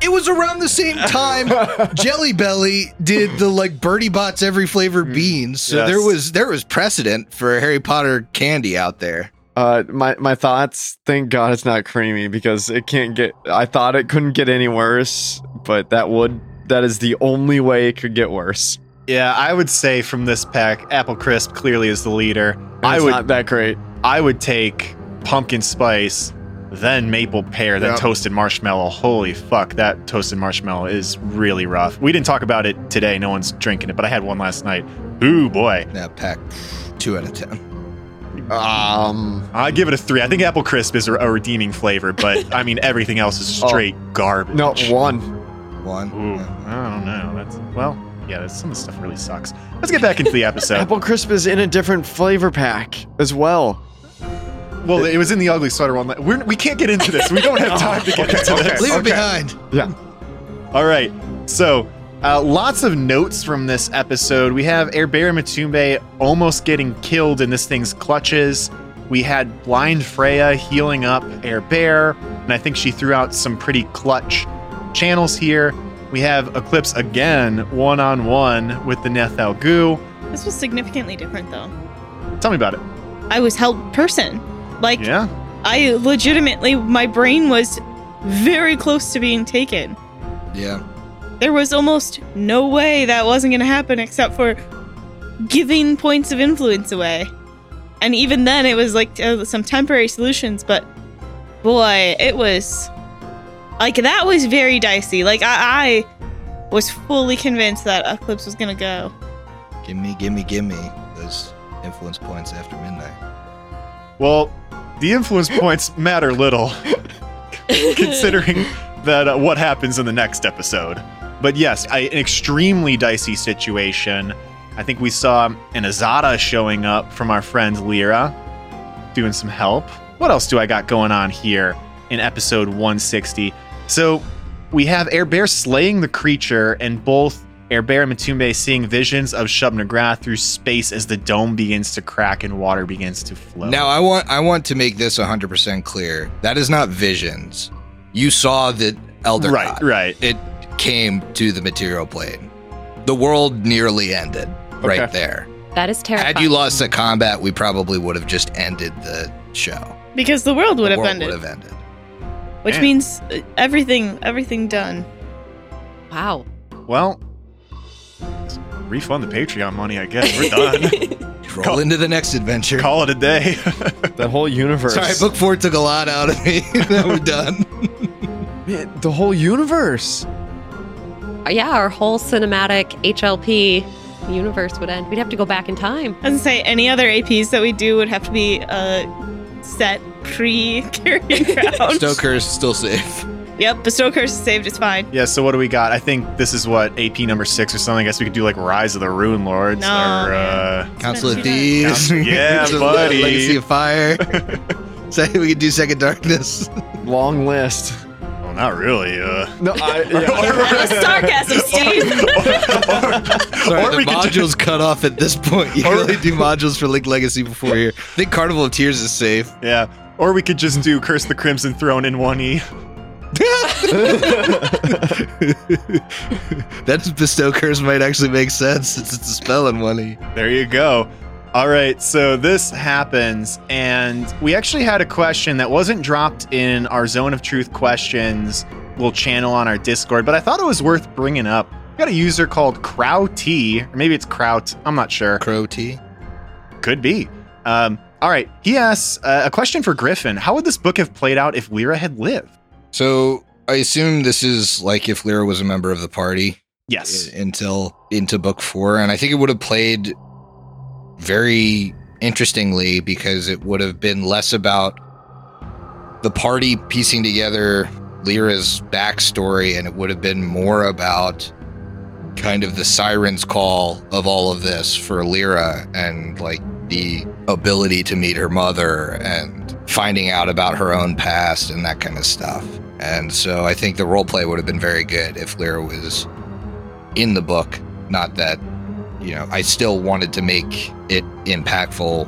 It was around the same time Jelly Belly did the like Bertie Bott's every flavor beans. So Yes. there was there was precedent for Harry Potter candy out there. Uh, my my thoughts. Thank God it's not creamy because it can't get. I thought it couldn't get any worse, but that would. That is the only way it could get worse. Yeah, I would say from this pack, Apple Crisp clearly is the leader. I would not that great. I would take pumpkin spice, then maple pear, then Yep. toasted marshmallow. Holy fuck, that toasted marshmallow is really rough. We didn't talk about it today. No one's drinking it, but I had one last night. Ooh boy, That pack two out of ten. Um. I give it a three. I think apple crisp is a, a redeeming flavor, but I mean everything else is Oh. straight garbage. No one. One. Ooh, Yeah. I don't know. That's well, yeah. That's, some of the stuff really sucks. Let's get back into the episode. Apple crisp is in a different flavor pack as well. Well, it was in the ugly sweater one. We're, we can't get into this. We don't have time to get Okay, into okay. this. Leave it behind. Yeah. All right. So, uh, lots of notes from this episode. We have Air Bear Matumbe almost getting killed in this thing's clutches. We had Blind Freya healing up Air Bear, and I think she threw out some pretty clutch channels here. We have Eclipse again, one on one with the Neh-Thalggu. this was significantly different, though. Tell me about it. I was held person. Like, Yeah. I legitimately, my brain was very close to being taken. Yeah. There was almost no way that wasn't going to happen except for giving points of influence away. And even then, it was like uh, some temporary solutions, but boy, it was like that was very dicey. Like, I, I was fully convinced that Eclipse was going to go. Gimme, gimme, gimme those influence points after midnight. Well, the influence points matter little. considering that uh, what happens in the next episode. But yes, I, an extremely dicey situation. I think we saw an Azata showing up from our friend Lyra, doing some help. What else do I got going on here in episode 160? So we have Air Bear slaying the creature, and both Air Bear and Matumbe seeing visions of Shub-Niggurath through space as the dome begins to crack and water begins to flow. Now I want I want to make this 100% clear. That is not visions. You saw the elder right, god. right. It came to the material plane. The world nearly ended right there. That is terrifying. Had you lost the combat, we probably would have just ended the show. Because the world would the have world ended. would have ended. which Man. means uh, everything, everything done. Wow. Well, refund the Patreon money, I guess. We're done. Roll Call- into the next adventure. Call it a day. That whole universe. Sorry, book four took a lot out of me. now We're done. Man, the whole universe. Uh, yeah, our whole cinematic HLP universe would end. We'd have to go back in time. I was say any other APs that we do would have to be uh, set pre Carrion Crown. Stoker is still safe. Yep, bestow curse is saved. It's fine. Yeah, so what do we got? I think this is what AP number six or something. I guess we could do like Rise of the Runelords No, or man. uh, Council of do. Thieves. Yeah, buddy. Legacy of Fire. so we could do Second Darkness. Long list. well, not really. Uh, No, I, That was sarcasm, Steve. Sorry, Or the we could module's cut off at this point. You Or- can only do modules for Link Legacy before here. I think Carnival of Tears is safe. yeah, or we could just do Curse the Crimson Throne in one E. that bestow curse might actually make sense since it's a spell in one E. There you go. All right, so this happens, and we actually had a question that wasn't dropped in our Zone of Truth questions. We'll channel on our Discord, but I thought it was worth bringing up. We got a user called Crow T, or maybe it's Kraut. I'm not sure. Crow T. Could be. Um, all right, he asks uh, a question for Griffin. How would this book have played out if Lyra had lived? So I assume this is like if Lyra was a member of the party Yes. until into book four, and I think it would have played very interestingly because it would have been less about the party piecing together Lyra's backstory, and it would have been more about kind of the siren's call of all of this for Lyra and like the ability to meet her mother and finding out about her own past and that kind of stuff. And so I think the role play would have been very good if Lyra was in the book. Not that, you know, I still wanted to make it impactful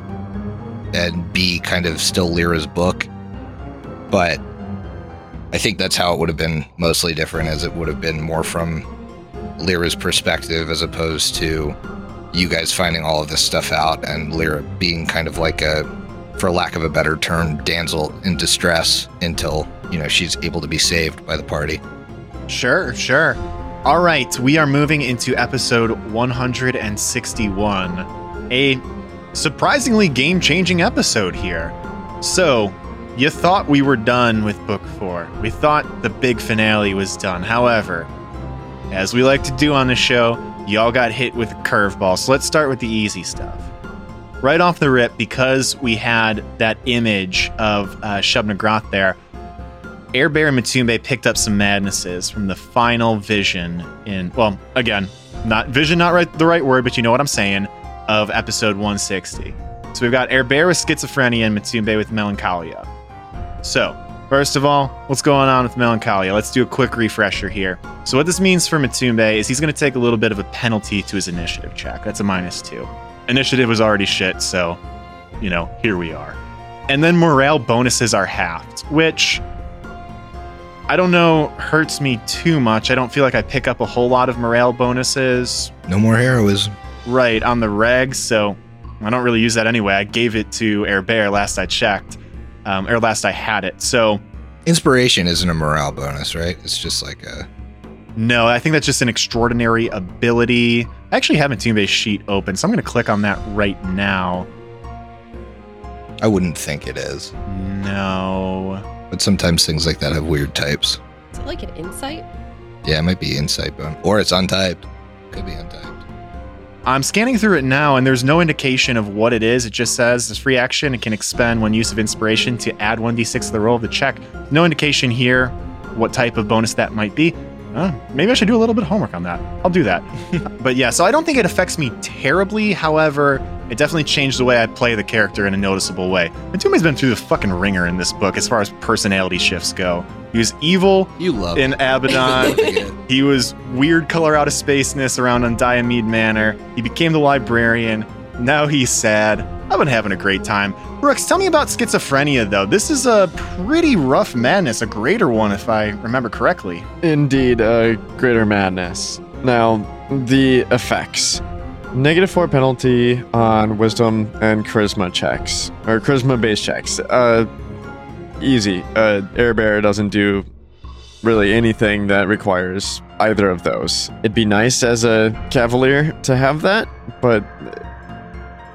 and be kind of still Lyra's book. But I think that's how it would have been mostly different, as it would have been more from Lyra's perspective as opposed to you guys finding all of this stuff out and Lyra being kind of like a, for lack of a better term, damsel in distress until, you know, she's able to be saved by the party. Sure, sure. All right, we are moving into episode 161, a surprisingly game changing episode here. So, you thought we were done with book four. We thought the big finale was done. However, as we like to do on the show, y'all got hit with a curveball. So, let's start with the easy stuff. Right off the rip, because we had that image of uh, Groth there, Air Bear and Matumbe picked up some madnesses from the final vision in well, again, not vision not right the right word, but you know what I'm saying, of episode 160. So we've got Air Bear with schizophrenia and Matumbe with melancholia. So, first of all, what's going on with melancholia? Let's do a quick refresher here. So what this means for Matumbe is he's going to take a little bit of a penalty to his initiative check. That's a minus two. Initiative was already shit, so you know, here we are. And then morale bonuses are halved, which I don't know hurts me too much. I don't feel like I pick up a whole lot of morale bonuses No more heroism. right on the regs, so I don't really use that anyway. I gave it to Air Bear last I checked, um, or last I had it. So Inspiration isn't a morale bonus, right? It's just like a. no, I think that's just an extraordinary ability. I actually have a team based sheet open, so I'm going to click on that right now. I wouldn't think it is. No. But sometimes things like that have weird types. Is it like an insight? Yeah, it might be insight bonus. Or it's untyped. Could be untyped. I'm scanning through it now, and there's no indication of what it is. It just says this free action. It can expend one use of inspiration to add 1d6 to the roll of the check. No indication here what type of bonus that might be. Uh, maybe I should do a little bit of homework on that. I'll do that. but yeah, so I don't think it affects me terribly. However, it definitely changed the way I play the character in a noticeable way. Matumbe's been through the fucking ringer in this book as far as personality shifts go. He was evil You love in Abaddon. He was weird color out of spaceness around on Diomede Manor. He became the librarian. Now he's sad. I've been having a great time. Brooks, tell me about schizophrenia, though. This is a pretty rough madness, a greater one, if I remember correctly. Indeed, a greater madness. Now, the effects. Negative four penalty on wisdom and charisma checks, or charisma based checks. Uh, easy. Uh, Air Bear doesn't do really anything that requires either of those. It'd be nice as a cavalier to have that, but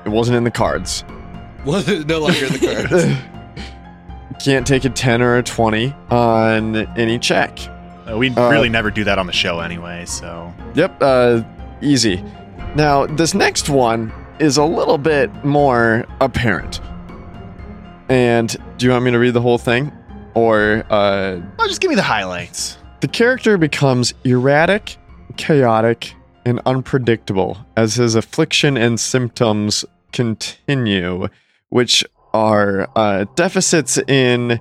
it wasn't in the cards. Was it no longer in the cards? can't take a 10 or a 20 on any check. Uh, we Uh, really never do that on the show anyway, so. Yep, uh, easy. Now, this next one is a little bit more apparent. And do you want me to read the whole thing? Or, uh, Oh, just give me the highlights. the character becomes erratic, chaotic, and unpredictable as his affliction and symptoms continue, which are uh, deficits in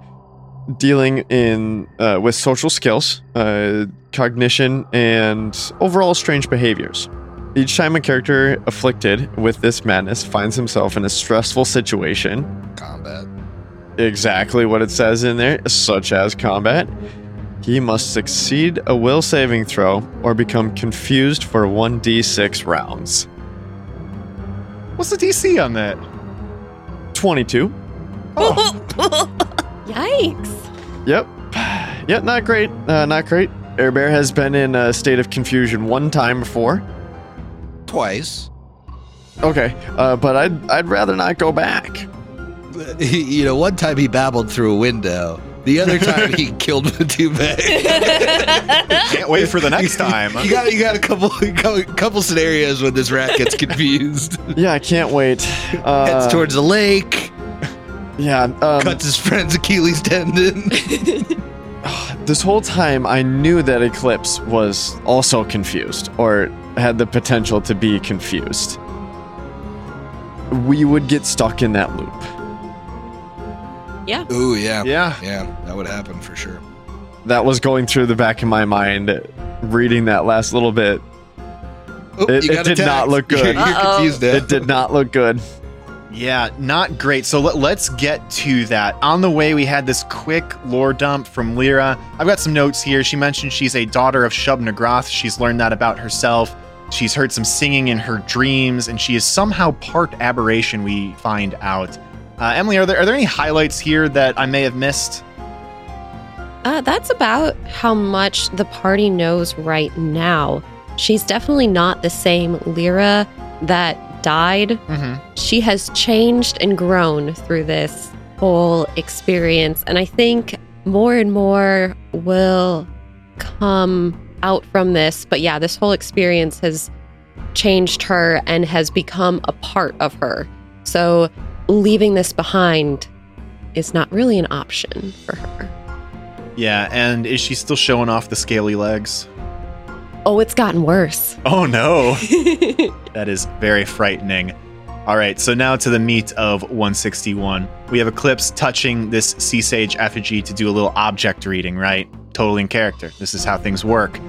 dealing in uh, with social skills, uh, cognition, and overall strange behaviors. Each time a character afflicted with this madness finds himself in a stressful situation, Combat. exactly what it says in there, such as combat. He must succeed a will saving throw or become confused for 1d6 rounds. What's the DC on that? 22. Yikes. Yep. Yep, not great. Uh, not great. Air Bear has been in a state of confusion one time before. Twice. Okay, uh, but I'd, I'd rather not go back. you know, one time he babbled through a window. The other time he killed Matumbe. Can't wait for the next time. you got you got a couple a couple scenarios when this rat gets confused. Yeah, I can't wait. Uh, Heads towards the lake, yeah, um, cuts his friend's Achilles tendon. this whole time I knew that Eclipse was also confused or had the potential to be confused. We would get stuck in that loop. Yeah. Ooh, yeah. Yeah. Yeah, that would happen for sure. That was going through the back of my mind reading that last little bit. Oh, It- it got did not look good. You're, you're confused now. It did not look good. Yeah, not great. So let, let's get to that. On the way, we had this quick lore dump from Lyra. I've got some notes here. She mentioned she's a daughter of Shub-Niggurath. She's learned that about herself. She's heard some singing in her dreams, and she is somehow part aberration, we find out. Uh, Emily, are there, are there any highlights here that I may have missed? Uh, that's about how much the party knows right now. She's definitely not the same Lyra that died. Mm-hmm. She has changed and grown through this whole experience. And I think more and more will come out from this. But yeah, this whole experience has changed her and has become a part of her. So leaving this behind is not really an option for her. Yeah, and is she still showing off the scaly legs? Oh, it's gotten worse. Oh no. That is very frightening. All right, so now to the meat of 161. We have Eclipse touching this Sea Sage effigy to do a little object reading, right? Totally in character. This is how things work.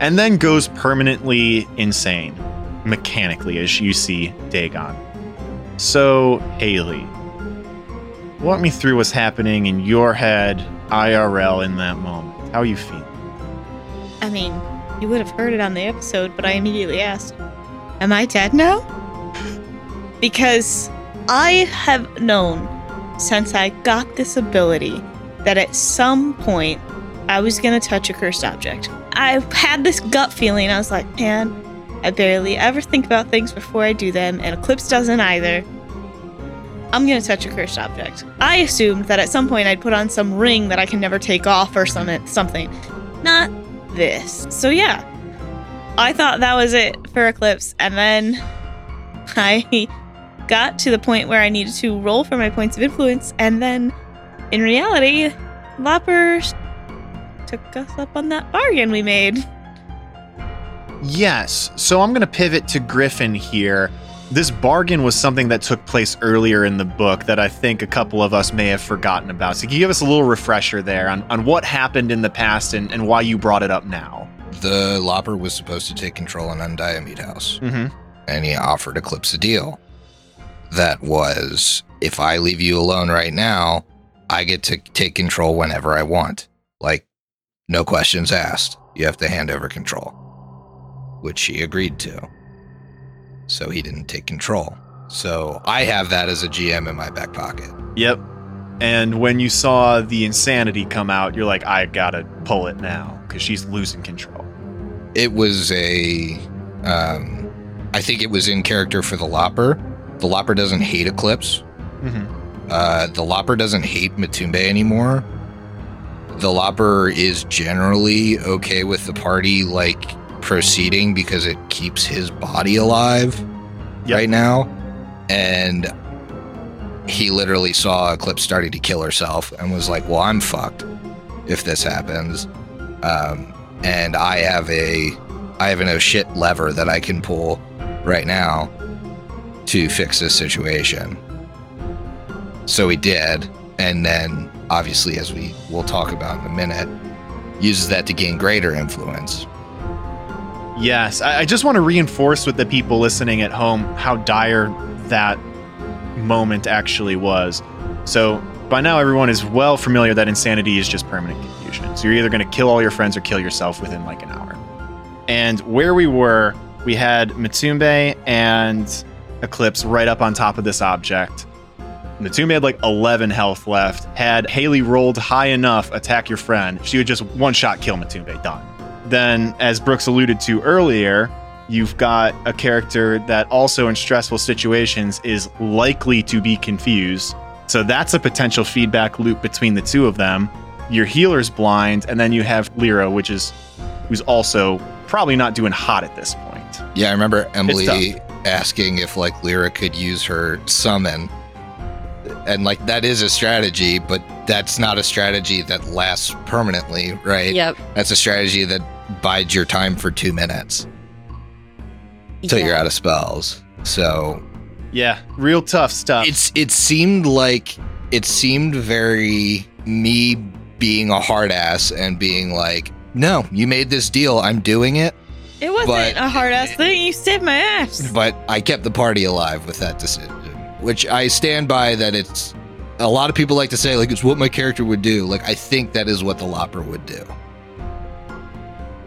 And then goes permanently insane, mechanically, as you see Dagon. So, Haley, walk me through what's happening in your head, IRL, in that moment. How are you feeling? I mean, you would have heard it on the episode, but I immediately asked, Am I dead now? Because I have known since I got this ability that at some point I was going to touch a cursed object. I had this gut feeling. I was like, man, I barely ever think about things before I do them, and Eclipse doesn't either. I'm gonna touch a cursed object. I assumed that at some point I'd put on some ring that I can never take off or some, something. Not this. So yeah, I thought that was it for Eclipse, and then I got to the point where I needed to roll for my points of influence, and then in reality, Lopper took us up on that bargain we made. Yes. So I'm going to pivot to Griffin here. This bargain was something that took place earlier in the book that I think a couple of us may have forgotten about. So, can you give us a little refresher there on, on what happened in the past and, and why you brought it up now? The Lopper was supposed to take control on Undiamede House, Mm-hmm. and he offered Eclipse a deal. That was if I leave you alone right now, I get to take control whenever I want. No questions asked. You have to hand over control, which she agreed to. So he didn't take control. So I have that as a GM in my back pocket. Yep. And when you saw the insanity come out, you're like, I gotta pull it now because she's losing control. It was a, um, I think it was in character for the Lopper. The Lopper doesn't hate Eclipse. Mm-hmm. uh, the Lopper doesn't hate Matumbe anymore. The Lopper is generally okay with the party like proceeding because it keeps his body alive Yep. right now. And he literally saw Eclipse starting to kill herself and was like, "Well, I'm fucked if this happens." Um, and I have a I have an oh shit lever that I can pull right now to fix this situation. So he did, and then obviously, as we will talk about in a minute, uses that to gain greater influence. Yes, I, I just want to reinforce with the people listening at home how dire that moment actually was. So, by now, everyone is well familiar that insanity is just permanent confusion. So, you're either going to kill all your friends or kill yourself within like an hour. And where we were, we had Matumbe and Eclipse right up on top of this object. Matumbe had like 11 health left. Had Haley rolled high enough, attack your friend, she would just one shot kill Matumbe. Done. Then, as Brooks alluded to earlier, you've got a character that also in stressful situations is likely to be confused. So that's a potential feedback loop between the two of them. Your healer's blind, and then you have Lyra, which is who's also probably not doing hot at this point. Yeah, I remember Emily asking if like Lyra could use her summon. And like that is a strategy, but that's not a strategy that lasts permanently, right? Yep. That's a strategy that bides your time for two minutes until Yeah. you're out of spells. So Yeah, real tough stuff. it's it seemed like it seemed very me being a hard ass and being like, no, you made this deal, I'm doing it. It wasn't But- a hard ass thing. You saved my ass. but I kept the party alive with that decision, which I stand by that it's a lot of people like to say like it's what my character would do. Like I think that is what the Lopper would do.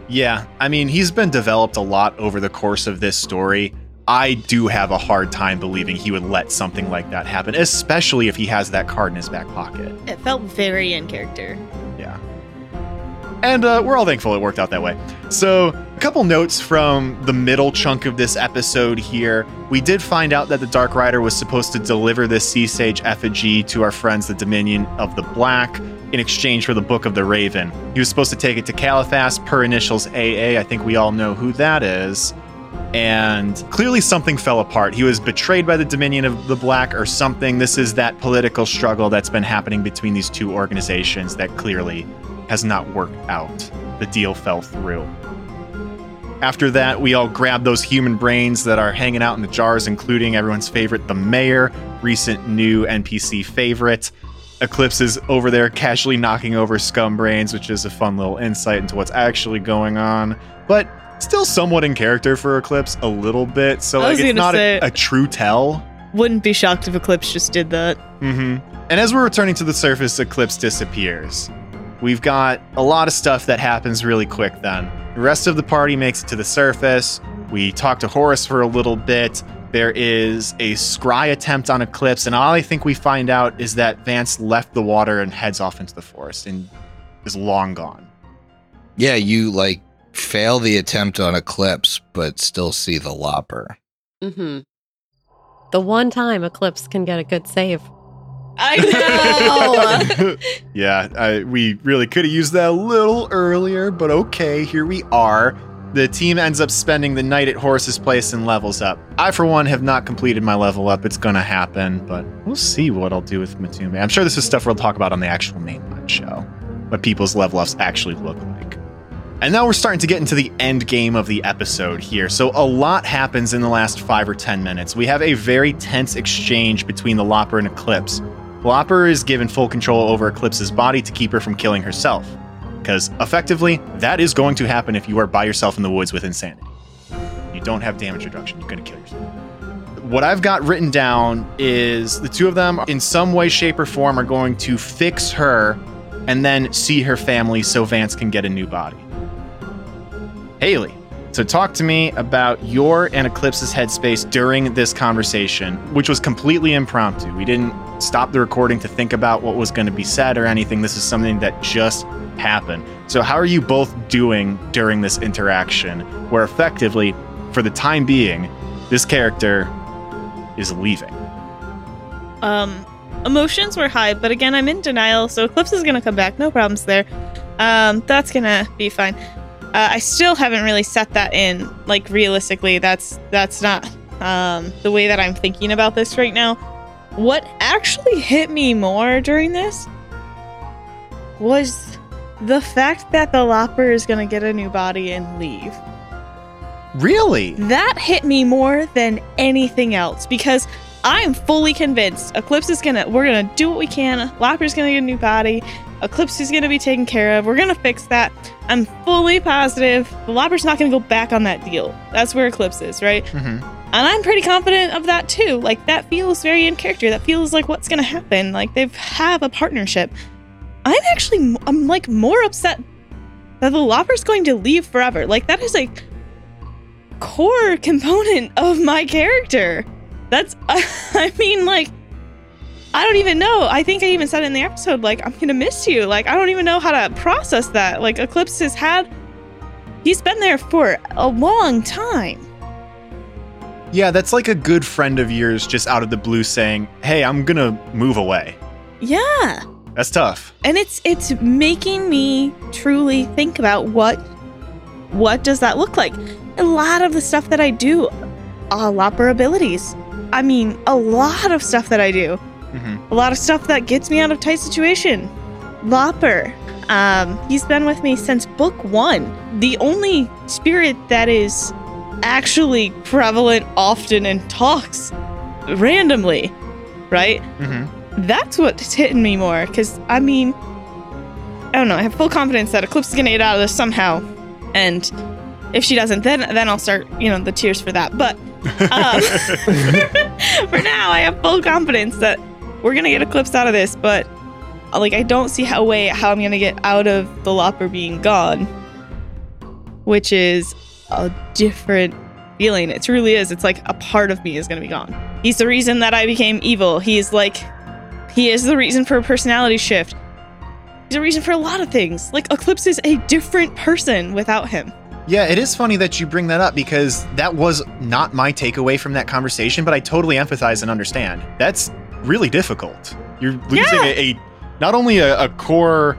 Yeah, I mean, he's been developed a lot over the course of this story. I do have a hard time believing he would let something like that happen, especially if he has that card in his back pocket. It felt very in character. And uh, we're all thankful it worked out that way. So, a couple notes from the middle chunk of this episode here. We did find out that the Dark Rider was supposed to deliver this Sea Sage effigy to our friends, the Dominion of the Black, in exchange for the Book of the Raven. He was supposed to take it to Caliphas per initials AA. I think we all know who that is. And clearly something fell apart. He was betrayed by the Dominion of the Black or something. This is that political struggle that's been happening between these two organizations that clearly has not worked out. The deal fell through. After that, we all grab those human brains that are hanging out in the jars, including everyone's favorite, the mayor, recent new NPC favorite. Eclipse is over there casually knocking over scum brains, which is a fun little insight into what's actually going on. But still somewhat in character for Eclipse, a little bit. So like it's not a, a true tell. Wouldn't be shocked if Eclipse just did that. hmm And as we're returning to the surface, Eclipse disappears. We've got a lot of stuff that happens really quick then. The rest of the party makes it to the surface. We talk to Horus for a little bit. There is a scry attempt on Eclipse, and all I think we find out is that Vance left the water and heads off into the forest and is long gone. Yeah, you like fail the attempt on Eclipse, but still see the Lopper. Mm-hmm. The one time Eclipse can get a good save. I know. yeah, I, we really could have used that a little earlier, but okay, here we are. The team ends up spending the night at Horace's place and levels up. I, for one, have not completed my level up. It's going to happen, but we'll see what I'll do with Matumbe. I'm sure this is stuff we'll talk about on the actual mainline show, what people's level ups actually look like. And now we're starting to get into the end game of the episode here. So a lot happens in the last five or ten minutes. We have a very tense exchange between the Lopper and Eclipse. Lopper is given full control over Eclipse's body to keep her from killing herself. Because effectively, that is going to happen if you are by yourself in the woods with insanity. You don't have damage reduction, you're going to kill yourself. What I've got written down is the two of them, in some way, shape, or form, are going to fix her and then see her family so Vance can get a new body. Haley, so talk to me about your and Eclipse's headspace during this conversation, which was completely impromptu. We didn't stop the recording to think about what was going to be said or anything. This is something that just happened. So, how are you both doing during this interaction where effectively, for the time being, this character is leaving? um, emotions were high, but again, I'm in denial, so Eclipse is gonna come back. No problems there. Um, that's gonna be fine. Uh, I still haven't really set that in. Like realistically, that's that's not um, the way that I'm thinking about this right now. What actually hit me more during this was the fact that the Lopper is gonna get a new body and leave. Really? That hit me more than anything else because I'm fully convinced Eclipse is gonna, we're gonna do what we can. Lopper's gonna get a new body. Eclipse is gonna be taken care of. We're gonna fix that. I'm fully positive the Lopper's not gonna go back on that deal. That's where Eclipse is, right? Mm-hmm. And I'm pretty confident of that too. Like that feels very in character. That feels like what's gonna happen. Like they have have a partnership. I'm actually, I'm like more upset that the Lopper's going to leave forever. Like that is a core component of my character. That's, I mean, like, I don't even know. I think I even said in the episode, like, I'm gonna miss you. Like, I don't even know how to process that. Like, Eclipse has had, he's been there for a long time. Yeah, that's like a good friend of yours just out of the blue saying, "Hey, I'm gonna move away." Yeah. That's tough. and it's it's making me truly think about what what does that look like a lot of the stuff that i do are lopper abilities i mean a lot of stuff that i do Mm-hmm. a lot of stuff that gets me out of tight situation. Lopper um he's been with me since book one. The only spirit that is actually prevalent often and talks randomly right? Mm-hmm. that's what's hitting me more because i mean i don't know i have full confidence that eclipse is gonna get out of this somehow. And if she doesn't then then i'll start you know the tears for that. But um, for now i have full confidence that we're gonna get eclipse out of this but uh, like i don't see how way how i'm gonna get out of the lopper being gone which is a different feeling it truly is it's like a part of me is gonna be gone he's the reason that i became evil he's like he is the reason for a personality shift. He's a reason for a lot of things. Like Eclipse is a different person without him. Yeah, it is funny that you bring that up because that was not my takeaway from that conversation, but I totally empathize and understand. That's really difficult. You're losing Yeah. a, a not only a, a core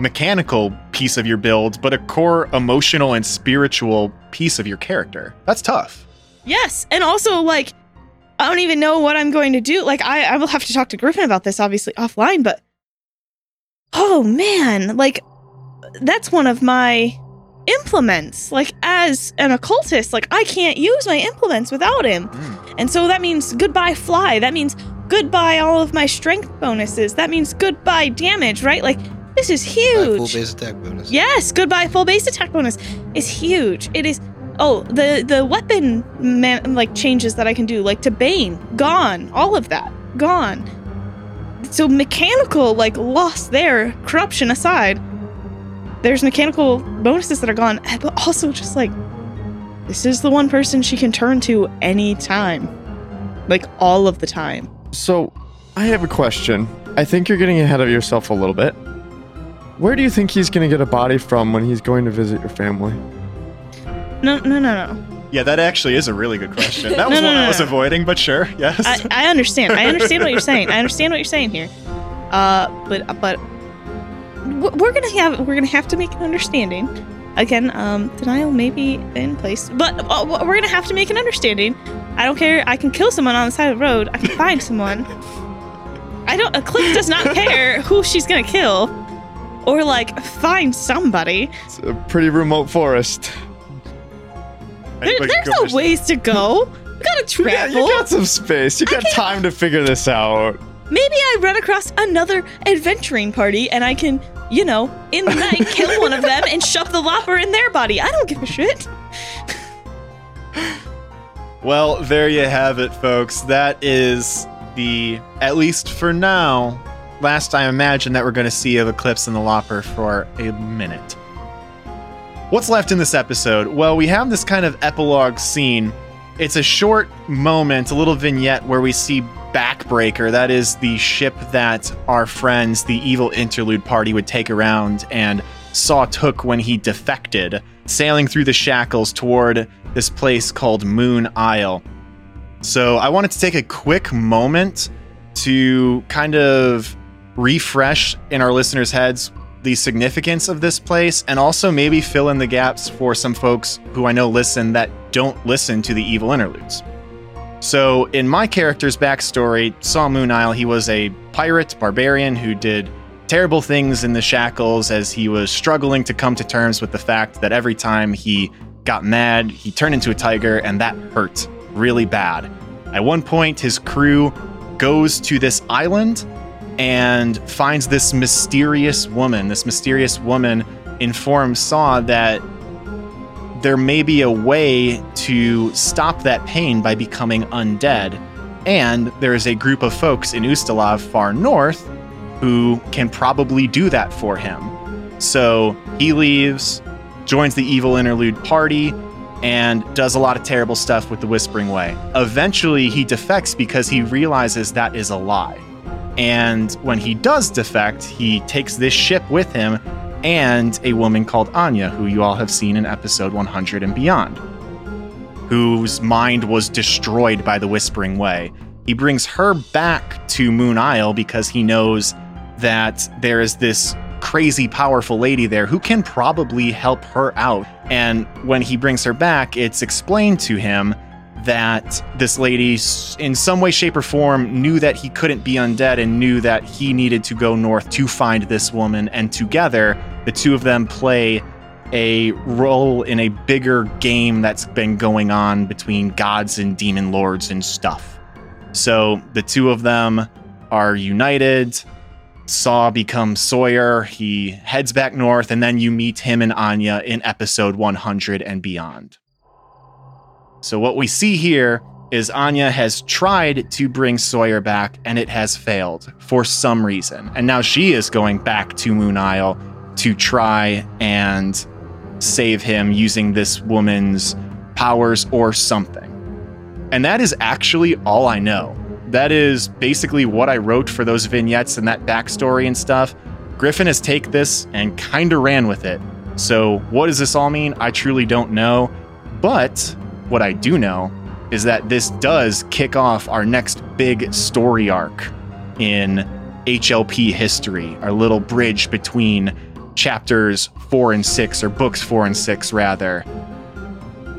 mechanical piece of your build, but a core emotional and spiritual piece of your character. That's tough. Yes, and also like I don't even know what I'm going to do. Like I, I will have to talk to Griffin about this, obviously offline. But oh man, like that's one of my implements. Like as an occultist, like I can't use my implements without him. Mm. And so that means goodbye fly. That means goodbye all of my strength bonuses. That means goodbye damage, right? Like this is huge. Full base attack bonus. Yes, goodbye full base attack bonus is huge. It is oh the the weapon man like changes that I can do like to Bane gone all of that gone. So mechanical like loss there corruption aside, there's mechanical bonuses that are gone, eh, but also just like this is the one person she can turn to anytime, like all of the time. So, I have a question. I think you're getting ahead of yourself a little bit. Where do you think he's going to get a body from when he's going to visit your family? No no no no. Yeah, that actually is a really good question. That No, was no, one no, I was no. avoiding, but sure, yes. I, I understand. I understand what you're saying. I understand what you're saying here. Uh, but but we're gonna have we're gonna have to make an understanding. Again, um, denial may be in place, but uh, we're gonna have to make an understanding. I don't care. I can kill someone on the side of the road. I can find someone. I don't. Eclipse does not care who she's gonna kill, or like find somebody. It's a pretty remote forest. There, there's no ways to go. We gotta travel. you got some space. You got time to figure this out. Maybe I run across another adventuring party and I can, you know, in the night kill one of them and shove the lopper in their body. I don't give a shit. Well, there you have it, folks. That is the, at least for now, last I imagine that we're going to see of Eclipse and the Lopper for a minute. What's left in this episode? Well, we have this kind of epilogue scene. It's a short moment, a little vignette where we see Backbreaker. That is the ship that our friends, the evil interlude party, would take around and Saw took when he defected, sailing through the shackles toward this place called Moon Isle. So I wanted to take a quick moment to kind of refresh in our listeners' heads the significance of this place and also maybe fill in the gaps for some folks who I know listen that don't listen to the evil interludes. So, in my character's backstory, Saw Moon Isle, he was a pirate barbarian who did terrible things in the shackles as he was struggling to come to terms with the fact that every time he got mad, he turned into a tiger, and that hurt really bad. At one point, his crew goes to this island and finds this mysterious woman. This mysterious woman informs Saw that there may be a way to stop that pain by becoming undead. And there is a group of folks in Ustalav far north who can probably do that for him. So he leaves, joins the evil interlude party, and does a lot of terrible stuff with the Whispering Way. Eventually, he defects because he realizes that is a lie. And when he does defect, he takes this ship with him and a woman called Anya, who you all have seen in episode 100 and beyond, whose mind was destroyed by the Whispering Way. He brings her back to Moon Isle because he knows that there is this crazy powerful lady there who can probably help her out. And when he brings her back, it's explained to him that this lady, in some way, shape, or form, knew that he couldn't be undead and knew that he needed to go north to find this woman. And together, the two of them play a role in a bigger game that's been going on between gods and demon lords and stuff. So the two of them are united. Saw becomes Sawyer. He heads back north, and then you meet him and Anya in episode 100 and beyond. So, what we see here is Anya has tried to bring Sawyer back, and it has failed for some reason. And now she is going back to Moon Isle to try and save him using this woman's powers or something. And that is actually all I know that is basically what I wrote for those vignettes and that backstory and stuff. Griffin has take this and kind of ran with it. So, what does this all mean? I truly don't know. But what I do know is that this does kick off our next big story arc in HLP history, our little bridge between chapters four and six, or books four and six, rather.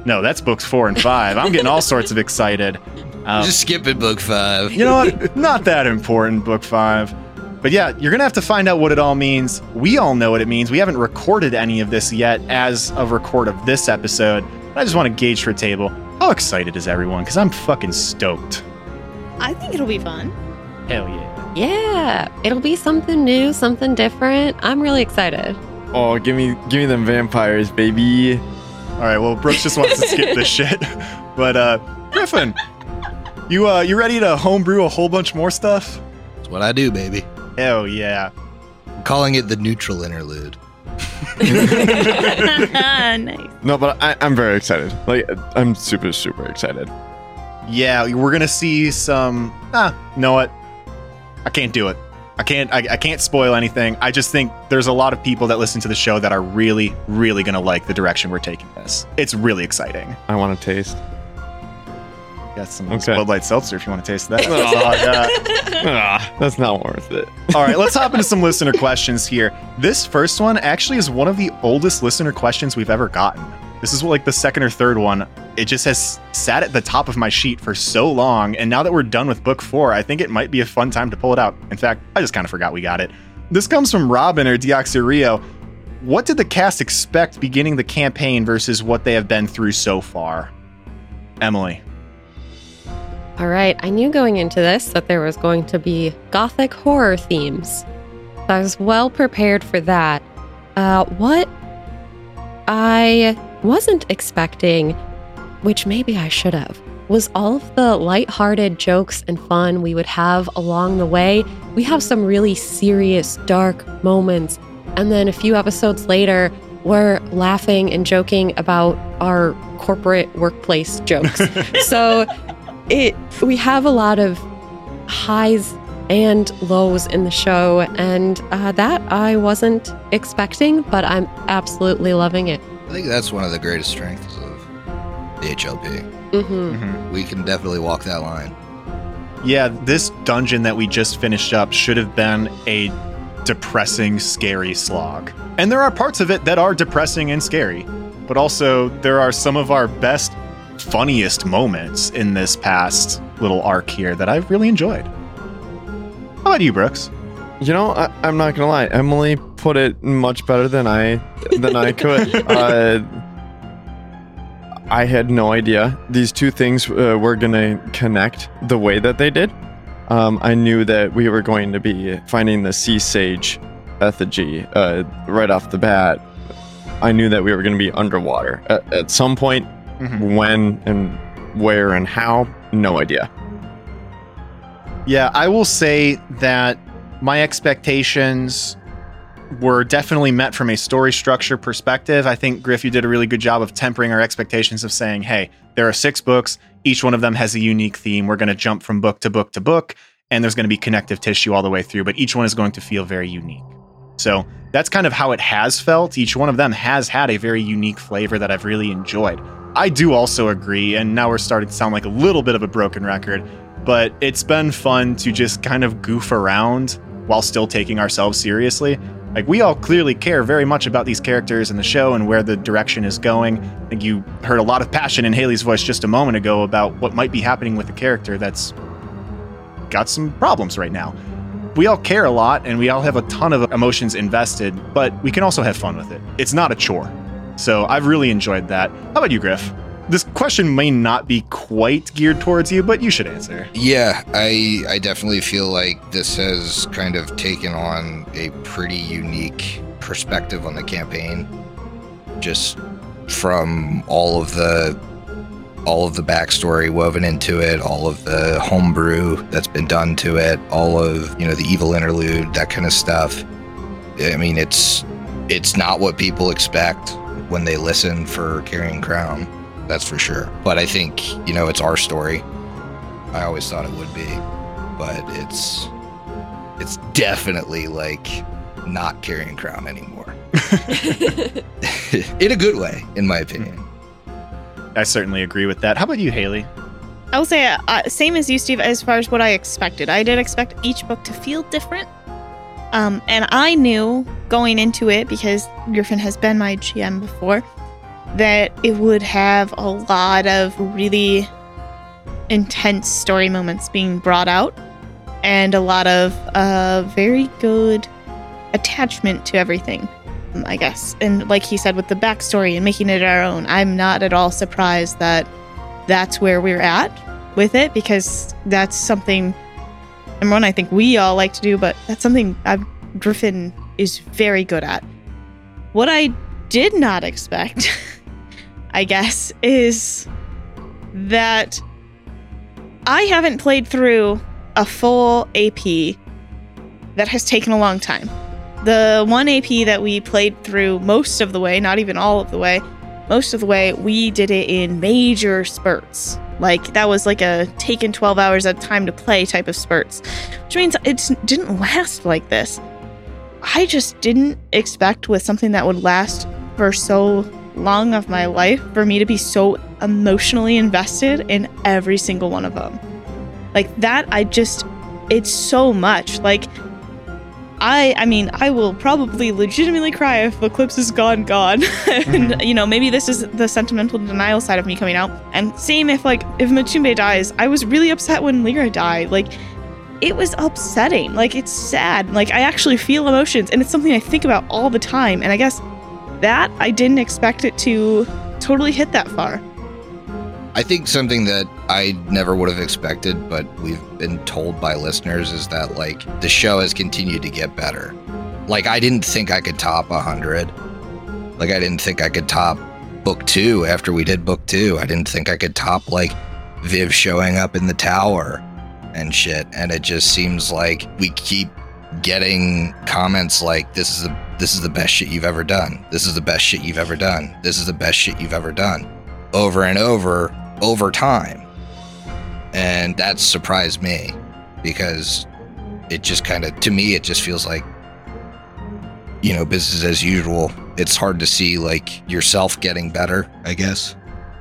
No, that's books four and five. I'm getting all sorts of excited. Um, Just skipping book five. You know what? Not that important, book five. But yeah, you're going to have to find out what it all means. We all know what it means. We haven't recorded any of this yet as of record of this episode. I just want to gauge for a table. How excited is everyone? Because I'm fucking stoked. I think it'll be fun. Hell yeah. Yeah, it'll be something new, something different. I'm really excited. Oh, give me give me them vampires, baby. All right, well, Brooks just wants to skip this shit. But uh Griffin, you uh you ready to homebrew a whole bunch more stuff? That's what I do, baby. Hell yeah. I'm calling it the neutral interlude. nice. No, but I, I'm very excited. Like I'm super super excited. Yeah, we're gonna see some. Ah, you know what? I can't do it. I can't. I, I can't spoil anything. I just think there's a lot of people that listen to the show that are really, really gonna like the direction we're taking this. It's really exciting. I want to taste. Got some Okay. Bud Light seltzer if you want to taste that. Yeah. Ah, that's not worth it. All right, let's hop into some listener questions here. This first one actually is one of the oldest listener questions we've ever gotten. This is like the second or third one. It just has sat at the top of my sheet for so long, and now that we're done with book four, I think it might be a fun time to pull it out. In fact, I just kind of forgot we got it. This comes from Robin or Dioxyrio. What did the cast expect beginning the campaign versus what they have been through so far? Emily. All right, I knew going into this that there was going to be gothic horror themes. I was well prepared for that. Uh, what I wasn't expecting, which maybe I should have, was all of the lighthearted jokes and fun we would have along the way. We have some really serious, dark moments. And then a few episodes later, we're laughing and joking about our corporate workplace jokes. so it we have a lot of highs and lows in the show and uh, that i wasn't expecting but i'm absolutely loving it I think that's one of the greatest strengths of the HLP. hmm Mhm. We can definitely walk that line. Yeah, this dungeon that we just finished up should have been a depressing, scary slog. And there are parts of it that are depressing and scary, but also there are some of our best, funniest moments in this past little arc here that I've really enjoyed. How about you, Brooks? You know, I, I'm not gonna lie. Emily put it much better than I than I could. uh, I had no idea these two things uh, were gonna connect the way that they did. Um, I knew that we were going to be finding the sea sage effigy uh, right off the bat. I knew that we were going to be underwater at, at some point. Mhm. When and where and how, no idea. Yeah, I will say that my expectations were definitely met from a story structure perspective. I think Griff, you did a really good job of tempering our expectations of saying, hey, there are six books. Each one of them has a unique theme. We're going to jump from book to book to book, and there's going to be connective tissue all the way through, but each one is going to feel very unique. So that's kind of how it has felt. Each one of them has had a very unique flavor that I've really enjoyed. I do also agree, and now we're starting to sound like a little bit of a broken record, but it's been fun to just kind of goof around while still taking ourselves seriously. Like, we all clearly care very much about these characters and the show and where the direction is going. I think you heard a lot of passion in Haley's voice just a moment ago about what might be happening with a character that's got some problems right now. We all care a lot and we all have a ton of emotions invested, but we can also have fun with it. It's not a chore. So I've really enjoyed that. How about you, Griff? This question may not be quite geared towards you, but you should answer. Yeah, I I definitely feel like this has kind of taken on a pretty unique perspective on the campaign. Just from all of the all of the backstory woven into it, all of the homebrew that's been done to it, all of, you know, the evil interlude, that kind of stuff. I mean, it's it's not what people expect when they listen for Carrion Crown. That's for sure. But I think, you know, it's our story. I always thought it would be, but it's it's definitely like not Carrion Crown anymore. in a good way, in my opinion. I certainly agree with that. How about you, Haley? I will say, uh, same as you, Steve, as far as what I expected. I did expect each book to feel different. Um, and I knew going into it, because Griffin has been my GM before, that it would have a lot of really intense story moments being brought out and a lot of uh, very good attachment to everything, I guess. And like he said, with the backstory and making it our own, I'm not at all surprised that that's where we're at with it because that's something number one I think we all like to do, but that's something I've, Griffin is very good at. What I did not expect, I guess, is that I haven't played through a full AP that has taken a long time. The one AP that we played through most of the way, not even all of the way, most of the way, we did it in major spurts. Like that was like a taken 12 hours at time to play type of spurts, which means it didn't last like this. I just didn't expect with something that would last for so long of my life for me to be so emotionally invested in every single one of them. Like that, I just, it's so much. Like, I, I mean, I will probably legitimately cry if Eclipse is gone, gone. and, mm-hmm. you know, maybe this is the sentimental denial side of me coming out. And same if, like, if Matumbe dies, I was really upset when Lyra died. Like, it was upsetting. Like, it's sad. Like, I actually feel emotions, and it's something I think about all the time. And I guess that I didn't expect it to totally hit that far. I think something that I never would have expected, but we've been told by listeners is that like the show has continued to get better. Like I didn't think I could top 100. Like I didn't think I could top book 2 after we did book 2. I didn't think I could top like Viv showing up in the tower and shit. And it just seems like we keep getting comments like this is the this is the best shit you've ever done. This is the best shit you've ever done. This is the best shit you've ever done. Over and over over time. And that surprised me because it just kind of to me it just feels like you know business as usual. It's hard to see like yourself getting better, I guess.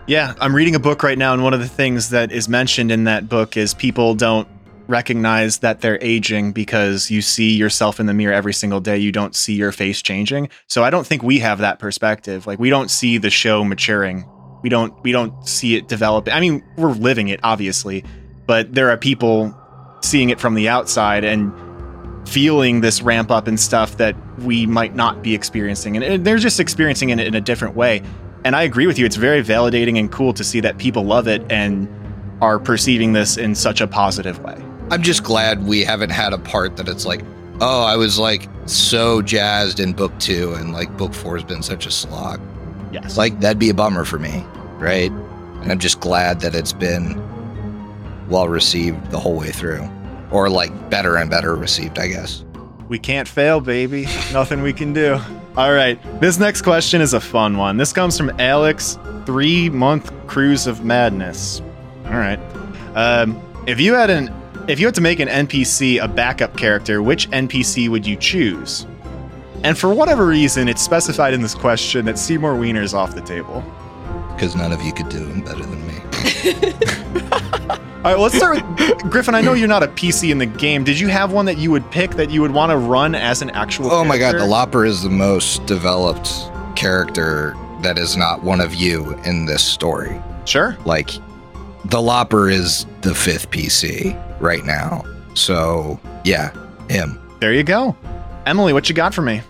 Yeah, I'm reading a book right now, and one of the things that is mentioned in that book is people don't recognize that they're aging because you see yourself in the mirror every single day. You don't see your face changing. So I don't think we have that perspective. Like we don't see the show maturing. We don't we don't see it developing. I mean, we're living it obviously, but there are people seeing it from the outside and feeling this ramp up and stuff that we might not be experiencing. And- they're just experiencing it in a different way. And I agree with you. It's very validating and cool to see that people love it and are perceiving this in such a positive way. I'm just glad we haven't had a part that it's like, oh, I was like so jazzed in book two, and like book four has been such a slog. Yes. Like that'd be a bummer for me, right? And I'm just glad that it's been well received the whole way through, or like better and better received, I guess. We can't fail, baby. Nothing we can do. All right. This next question is a fun one. This comes from Alex, three month cruise of madness. All right. Um, if you had an if you had to make an NPC a backup character, which NPC would you choose? And for whatever reason, it's specified in this question that Seymour Wiener is off the table. Because none of you could do him better than me. All right, let's start with Griffin. I know you're not a PC in the game. Did you have one that you would pick that you would want to run as an actual? Oh my god, the? Lopper is the most developed character that is not one of you in this story. Sure. Like, the Lopper is the fifth PC right now. So, yeah, him. There you go. Emily, what you got for me?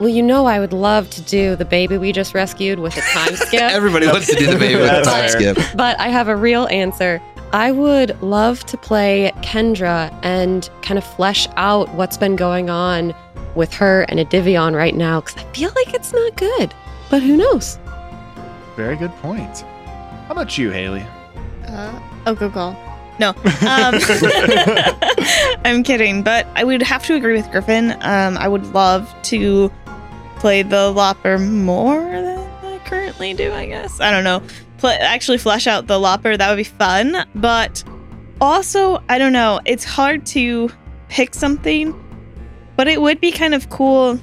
Well, you know, I would love to do the baby we just rescued with a time skip, Everybody wants to do the baby with a time skip. but I have a real answer. I would love to play Kendra and kind of flesh out what's been going on with her and Adivion right now because I feel like it's not good. But who knows? Very good point. How about you, Haley? Uh, oh, good call. No, um, I'm kidding, but I would have to agree with Griffin. Um, I would love to play the Lopper more than I currently do. I guess I don't know. Play, actually, flesh out the Lopper. That would be fun. But also, I don't know. It's hard to pick something, but it would be kind of cool.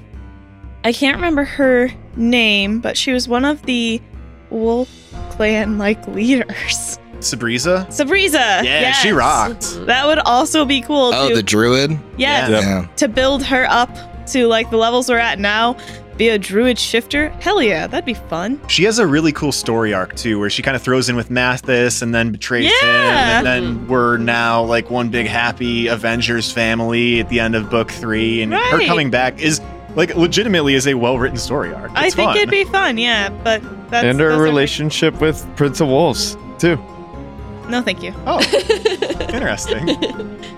I can't remember her name, but she was one of the Wolf Clan like leaders. Sabriza? Sabriza. Yeah, she rocked. That would also be cool Oh, to the druid? yes, Yeah. Yeah. to build her up to like the levels we're at now. Be a druid shifter. Hell yeah, that'd be fun. She has a really cool story arc too, where she kind of throws in with Mathis and then betrays him, and then mm-hmm. we're now like one big happy Avengers family at the end of book three, and her coming back is like legitimately is a well written story arc. I think fun. it'd be fun. Yeah, but that's and her those are- relationship with Prince of Wolves too. No, thank you. Oh, interesting.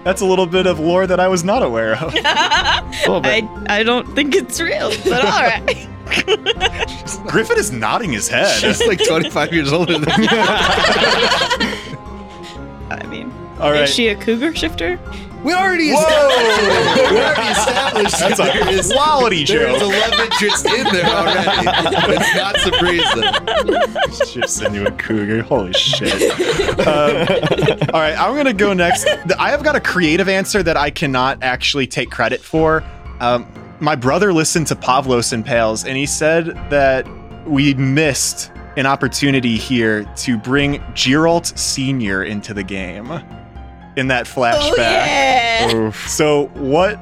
That's a little bit of lore that I was not aware of. A bit. I I don't think it's real, but all right. Griffin is nodding his head. She's like 25 years older than me. I mean, All right. is she a cougar shifter? We already established. we already established That's that there a is, quality there's a joke. love interest in there already. It's not Sabrisa. Shifts into a cougar. Holy shit. Um, all right, I'm gonna go next. I have got a creative answer that I cannot actually take credit for. Um, my brother listened to Pavlos and Pales, and he said that we missed an opportunity here to bring Geralt Senior into the game in that flashback. Oh yeah. Oof. So what?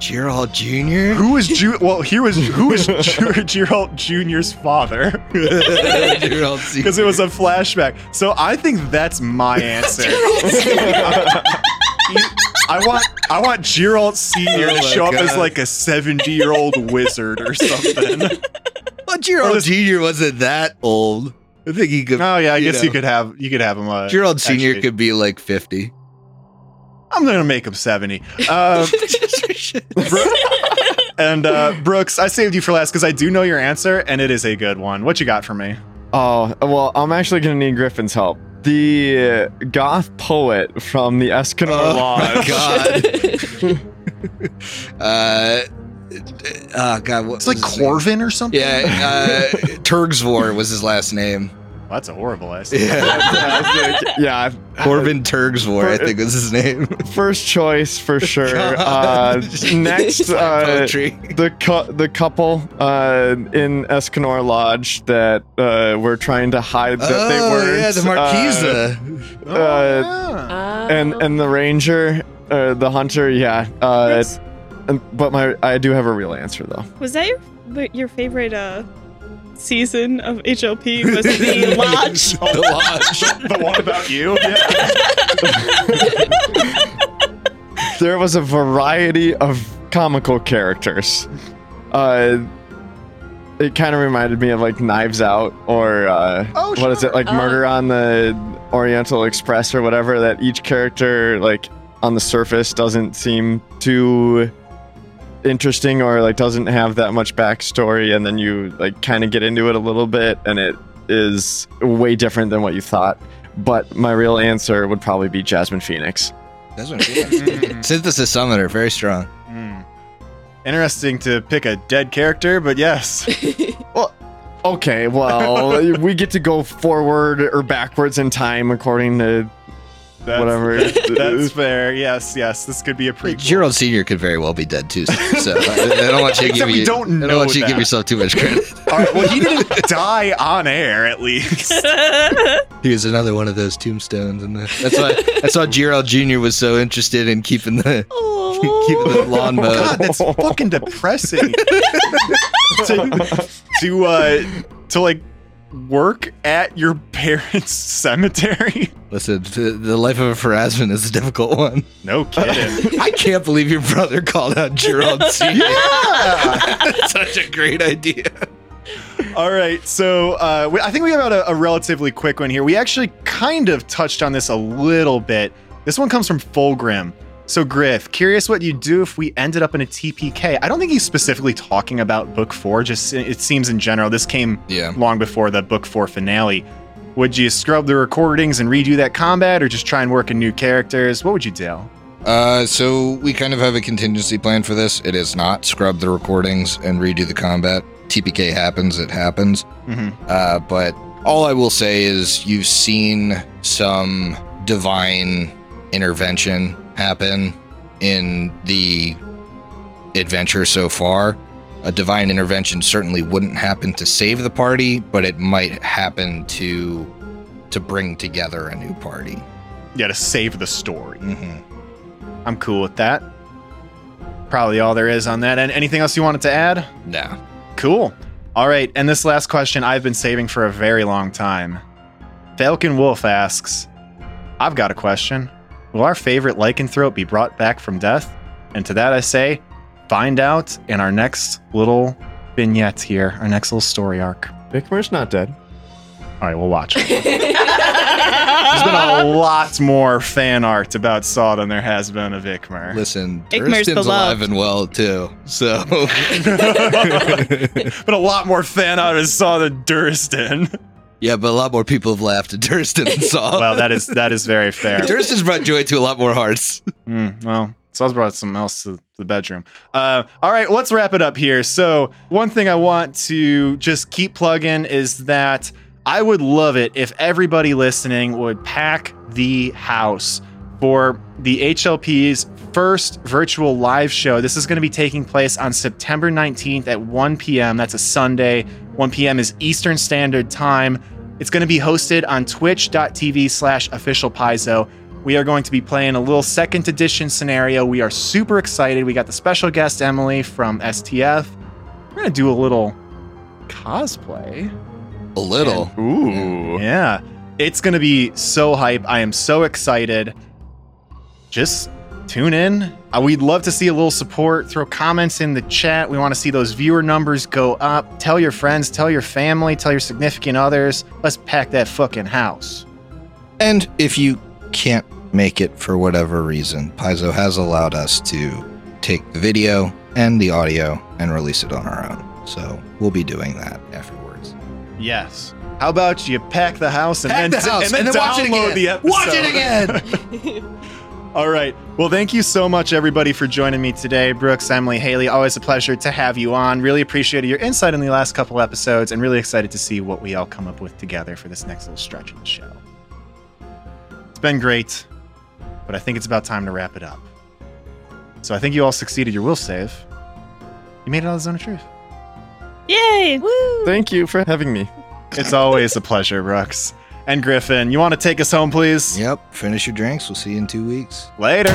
Gerald Jr. Who was Ju- well? Here was who was Ju- Geralt Junior's father? Gerald Sr. because it was a flashback. So I think that's my answer. I want I want Geralt Senior Oh to my show up as like a seventy year old wizard or something. Well, Gerald Jr. wasn't that old. I think he could. Oh yeah, I guess know. you could have you could have him. Uh, Gerald Sr. could be like 50. I'm gonna make him seventy. Bro- and uh, Brooks, I saved you for last because I do know your answer, and it is a good one. What you got for me? Oh, well, I'm actually going to need Griffin's help. The uh, goth poet from the Ascanor Oh my Lodge. God. uh, oh God. What It's like was name? Corvin or something. Yeah, uh, Turgsvor was his last name. That's a horrible ass. Yeah. yeah, Corbin Turgsvor, I think was his name. first choice for sure. Uh, next, uh, Poetry. the cou- the couple uh, in Ascanor Lodge that uh, were trying to hide that they oh, weren't. yeah, the uh, Marquesa. Oh, uh, and and the ranger, uh, the hunter, yeah. Uh, That's- and- but my I do have a real answer though. was that your your favorite uh season of HLP? Was the lodge? the lodge. the one about you? Yeah. there was a variety of comical characters. Uh, it kind of reminded me of like Knives Out or uh, Oh, what is it like Oh. Murder on the Oriental Express or whatever. That each character like on the surface doesn't seem too interesting or like doesn't have that much backstory, and then you like kind of get into it a little bit, and it is way different than what you thought. But my real answer would probably be Jasmine Phoenix. That's what Synthesis Summoner, very strong. Hmm. Interesting to pick a dead character, but yes. Well okay, well, we get to go forward or backwards in time according to That's, whatever. That's fair. Yes, yes. This could be a prequel. Gerald Senior could very well be dead too. So I, I don't want you to give you. don't I don't want you to give yourself too much credit. All right. Well, he didn't die on air, at least. he was another one of those tombstones, and that's why that's why Gerald Jr. was so interested in keeping the keeping the lawn mowed. God, that's fucking depressing. to to uh to like work at your parents' cemetery. Listen, the, the life of a Pharasman is a difficult one. No kidding. I can't believe your brother called out Gerald Senior. That's such a great idea. All right, so uh, we, I think we have a, a relatively quick one here. We actually kind of touched on this a little bit. This one comes from Fulgrim. So Griff, curious what you'd do if we ended up in a TPK. I don't think he's specifically talking about book four. Just it seems in general. This came Yeah. long before the book four finale. Would you scrub the recordings and redo that combat, or just try and work in new characters? What would you do? Uh, so we kind of have a contingency plan for this. It is not scrub the recordings and redo the combat. TPK happens, it happens. hmm Uh, but all I will say is you've seen some divine intervention happen in the adventure so far. A divine intervention certainly wouldn't happen to save the party, but it might happen to to bring together a new party. Yeah, to save the story. Mm-hmm. I'm cool with that. Probably all there is on that. And anything else you wanted to add? Nah. Cool. All right, and this last question I've been saving for a very long time. Falcon Wolf asks, I've got a question. Will our favorite lycanthrope be brought back from death? And to that I say, find out in our next little vignette here, our next little story arc. Bickmer's not dead. All right, we'll watch. There's been a lot more fan art about Saw than there has been of Ikmer. Listen, Ikmer's Durstin's alive beloved. and well too. So but a lot more fan art of Saw than Durston. Yeah, but a lot more people have laughed at Durstin than Saw. well, that is that is very fair. Durstin's brought joy to a lot more hearts. Mm, well, Saw's brought something else to the bedroom. Uh, all right, let's wrap it up here. So, one thing I want to just keep plugging is that I would love it if everybody listening would pack the house for the HLP's first virtual live show. This is going to be taking place on September 19th at 1 p.m. That's a Sunday. 1 p.m. is Eastern Standard Time. It's going to be hosted on twitch.tv slash official Paizo. We are going to be playing a little second edition scenario. We are super excited. We got the special guest Emily from STF. We're going to do a little cosplay. A little. Ooh. Yeah. It's going to be so hype. I am so excited. Just tune in. Uh, we'd love to see a little support. Throw comments in the chat. We want to see those viewer numbers go up. Tell your friends, tell your family, tell your significant others. Let's pack that fucking house. And if you can't make it for whatever reason, Paizo has allowed us to take the video and the audio and release it on our own. So we'll be doing that afterwards. Yes. How about you pack the house and Pack then, the house and then, and then watch it download again. the episode? Watch it again. All right. Well, thank you so much, everybody, for joining me today. Brooks, Emily, Haley, always a pleasure to have you on. Really appreciated your insight in the last couple episodes and really excited to see what we all come up with together for this next little stretch of the show. It's been great, but I think it's about time to wrap it up. So I think you all succeeded your will save. You made it out of the zone of truth. Yay! Woo! Thank you for having me. It's always a pleasure, Brooks. And Griffin, you want to take us home, please? Yep. Finish your drinks. We'll see you in two weeks. Later.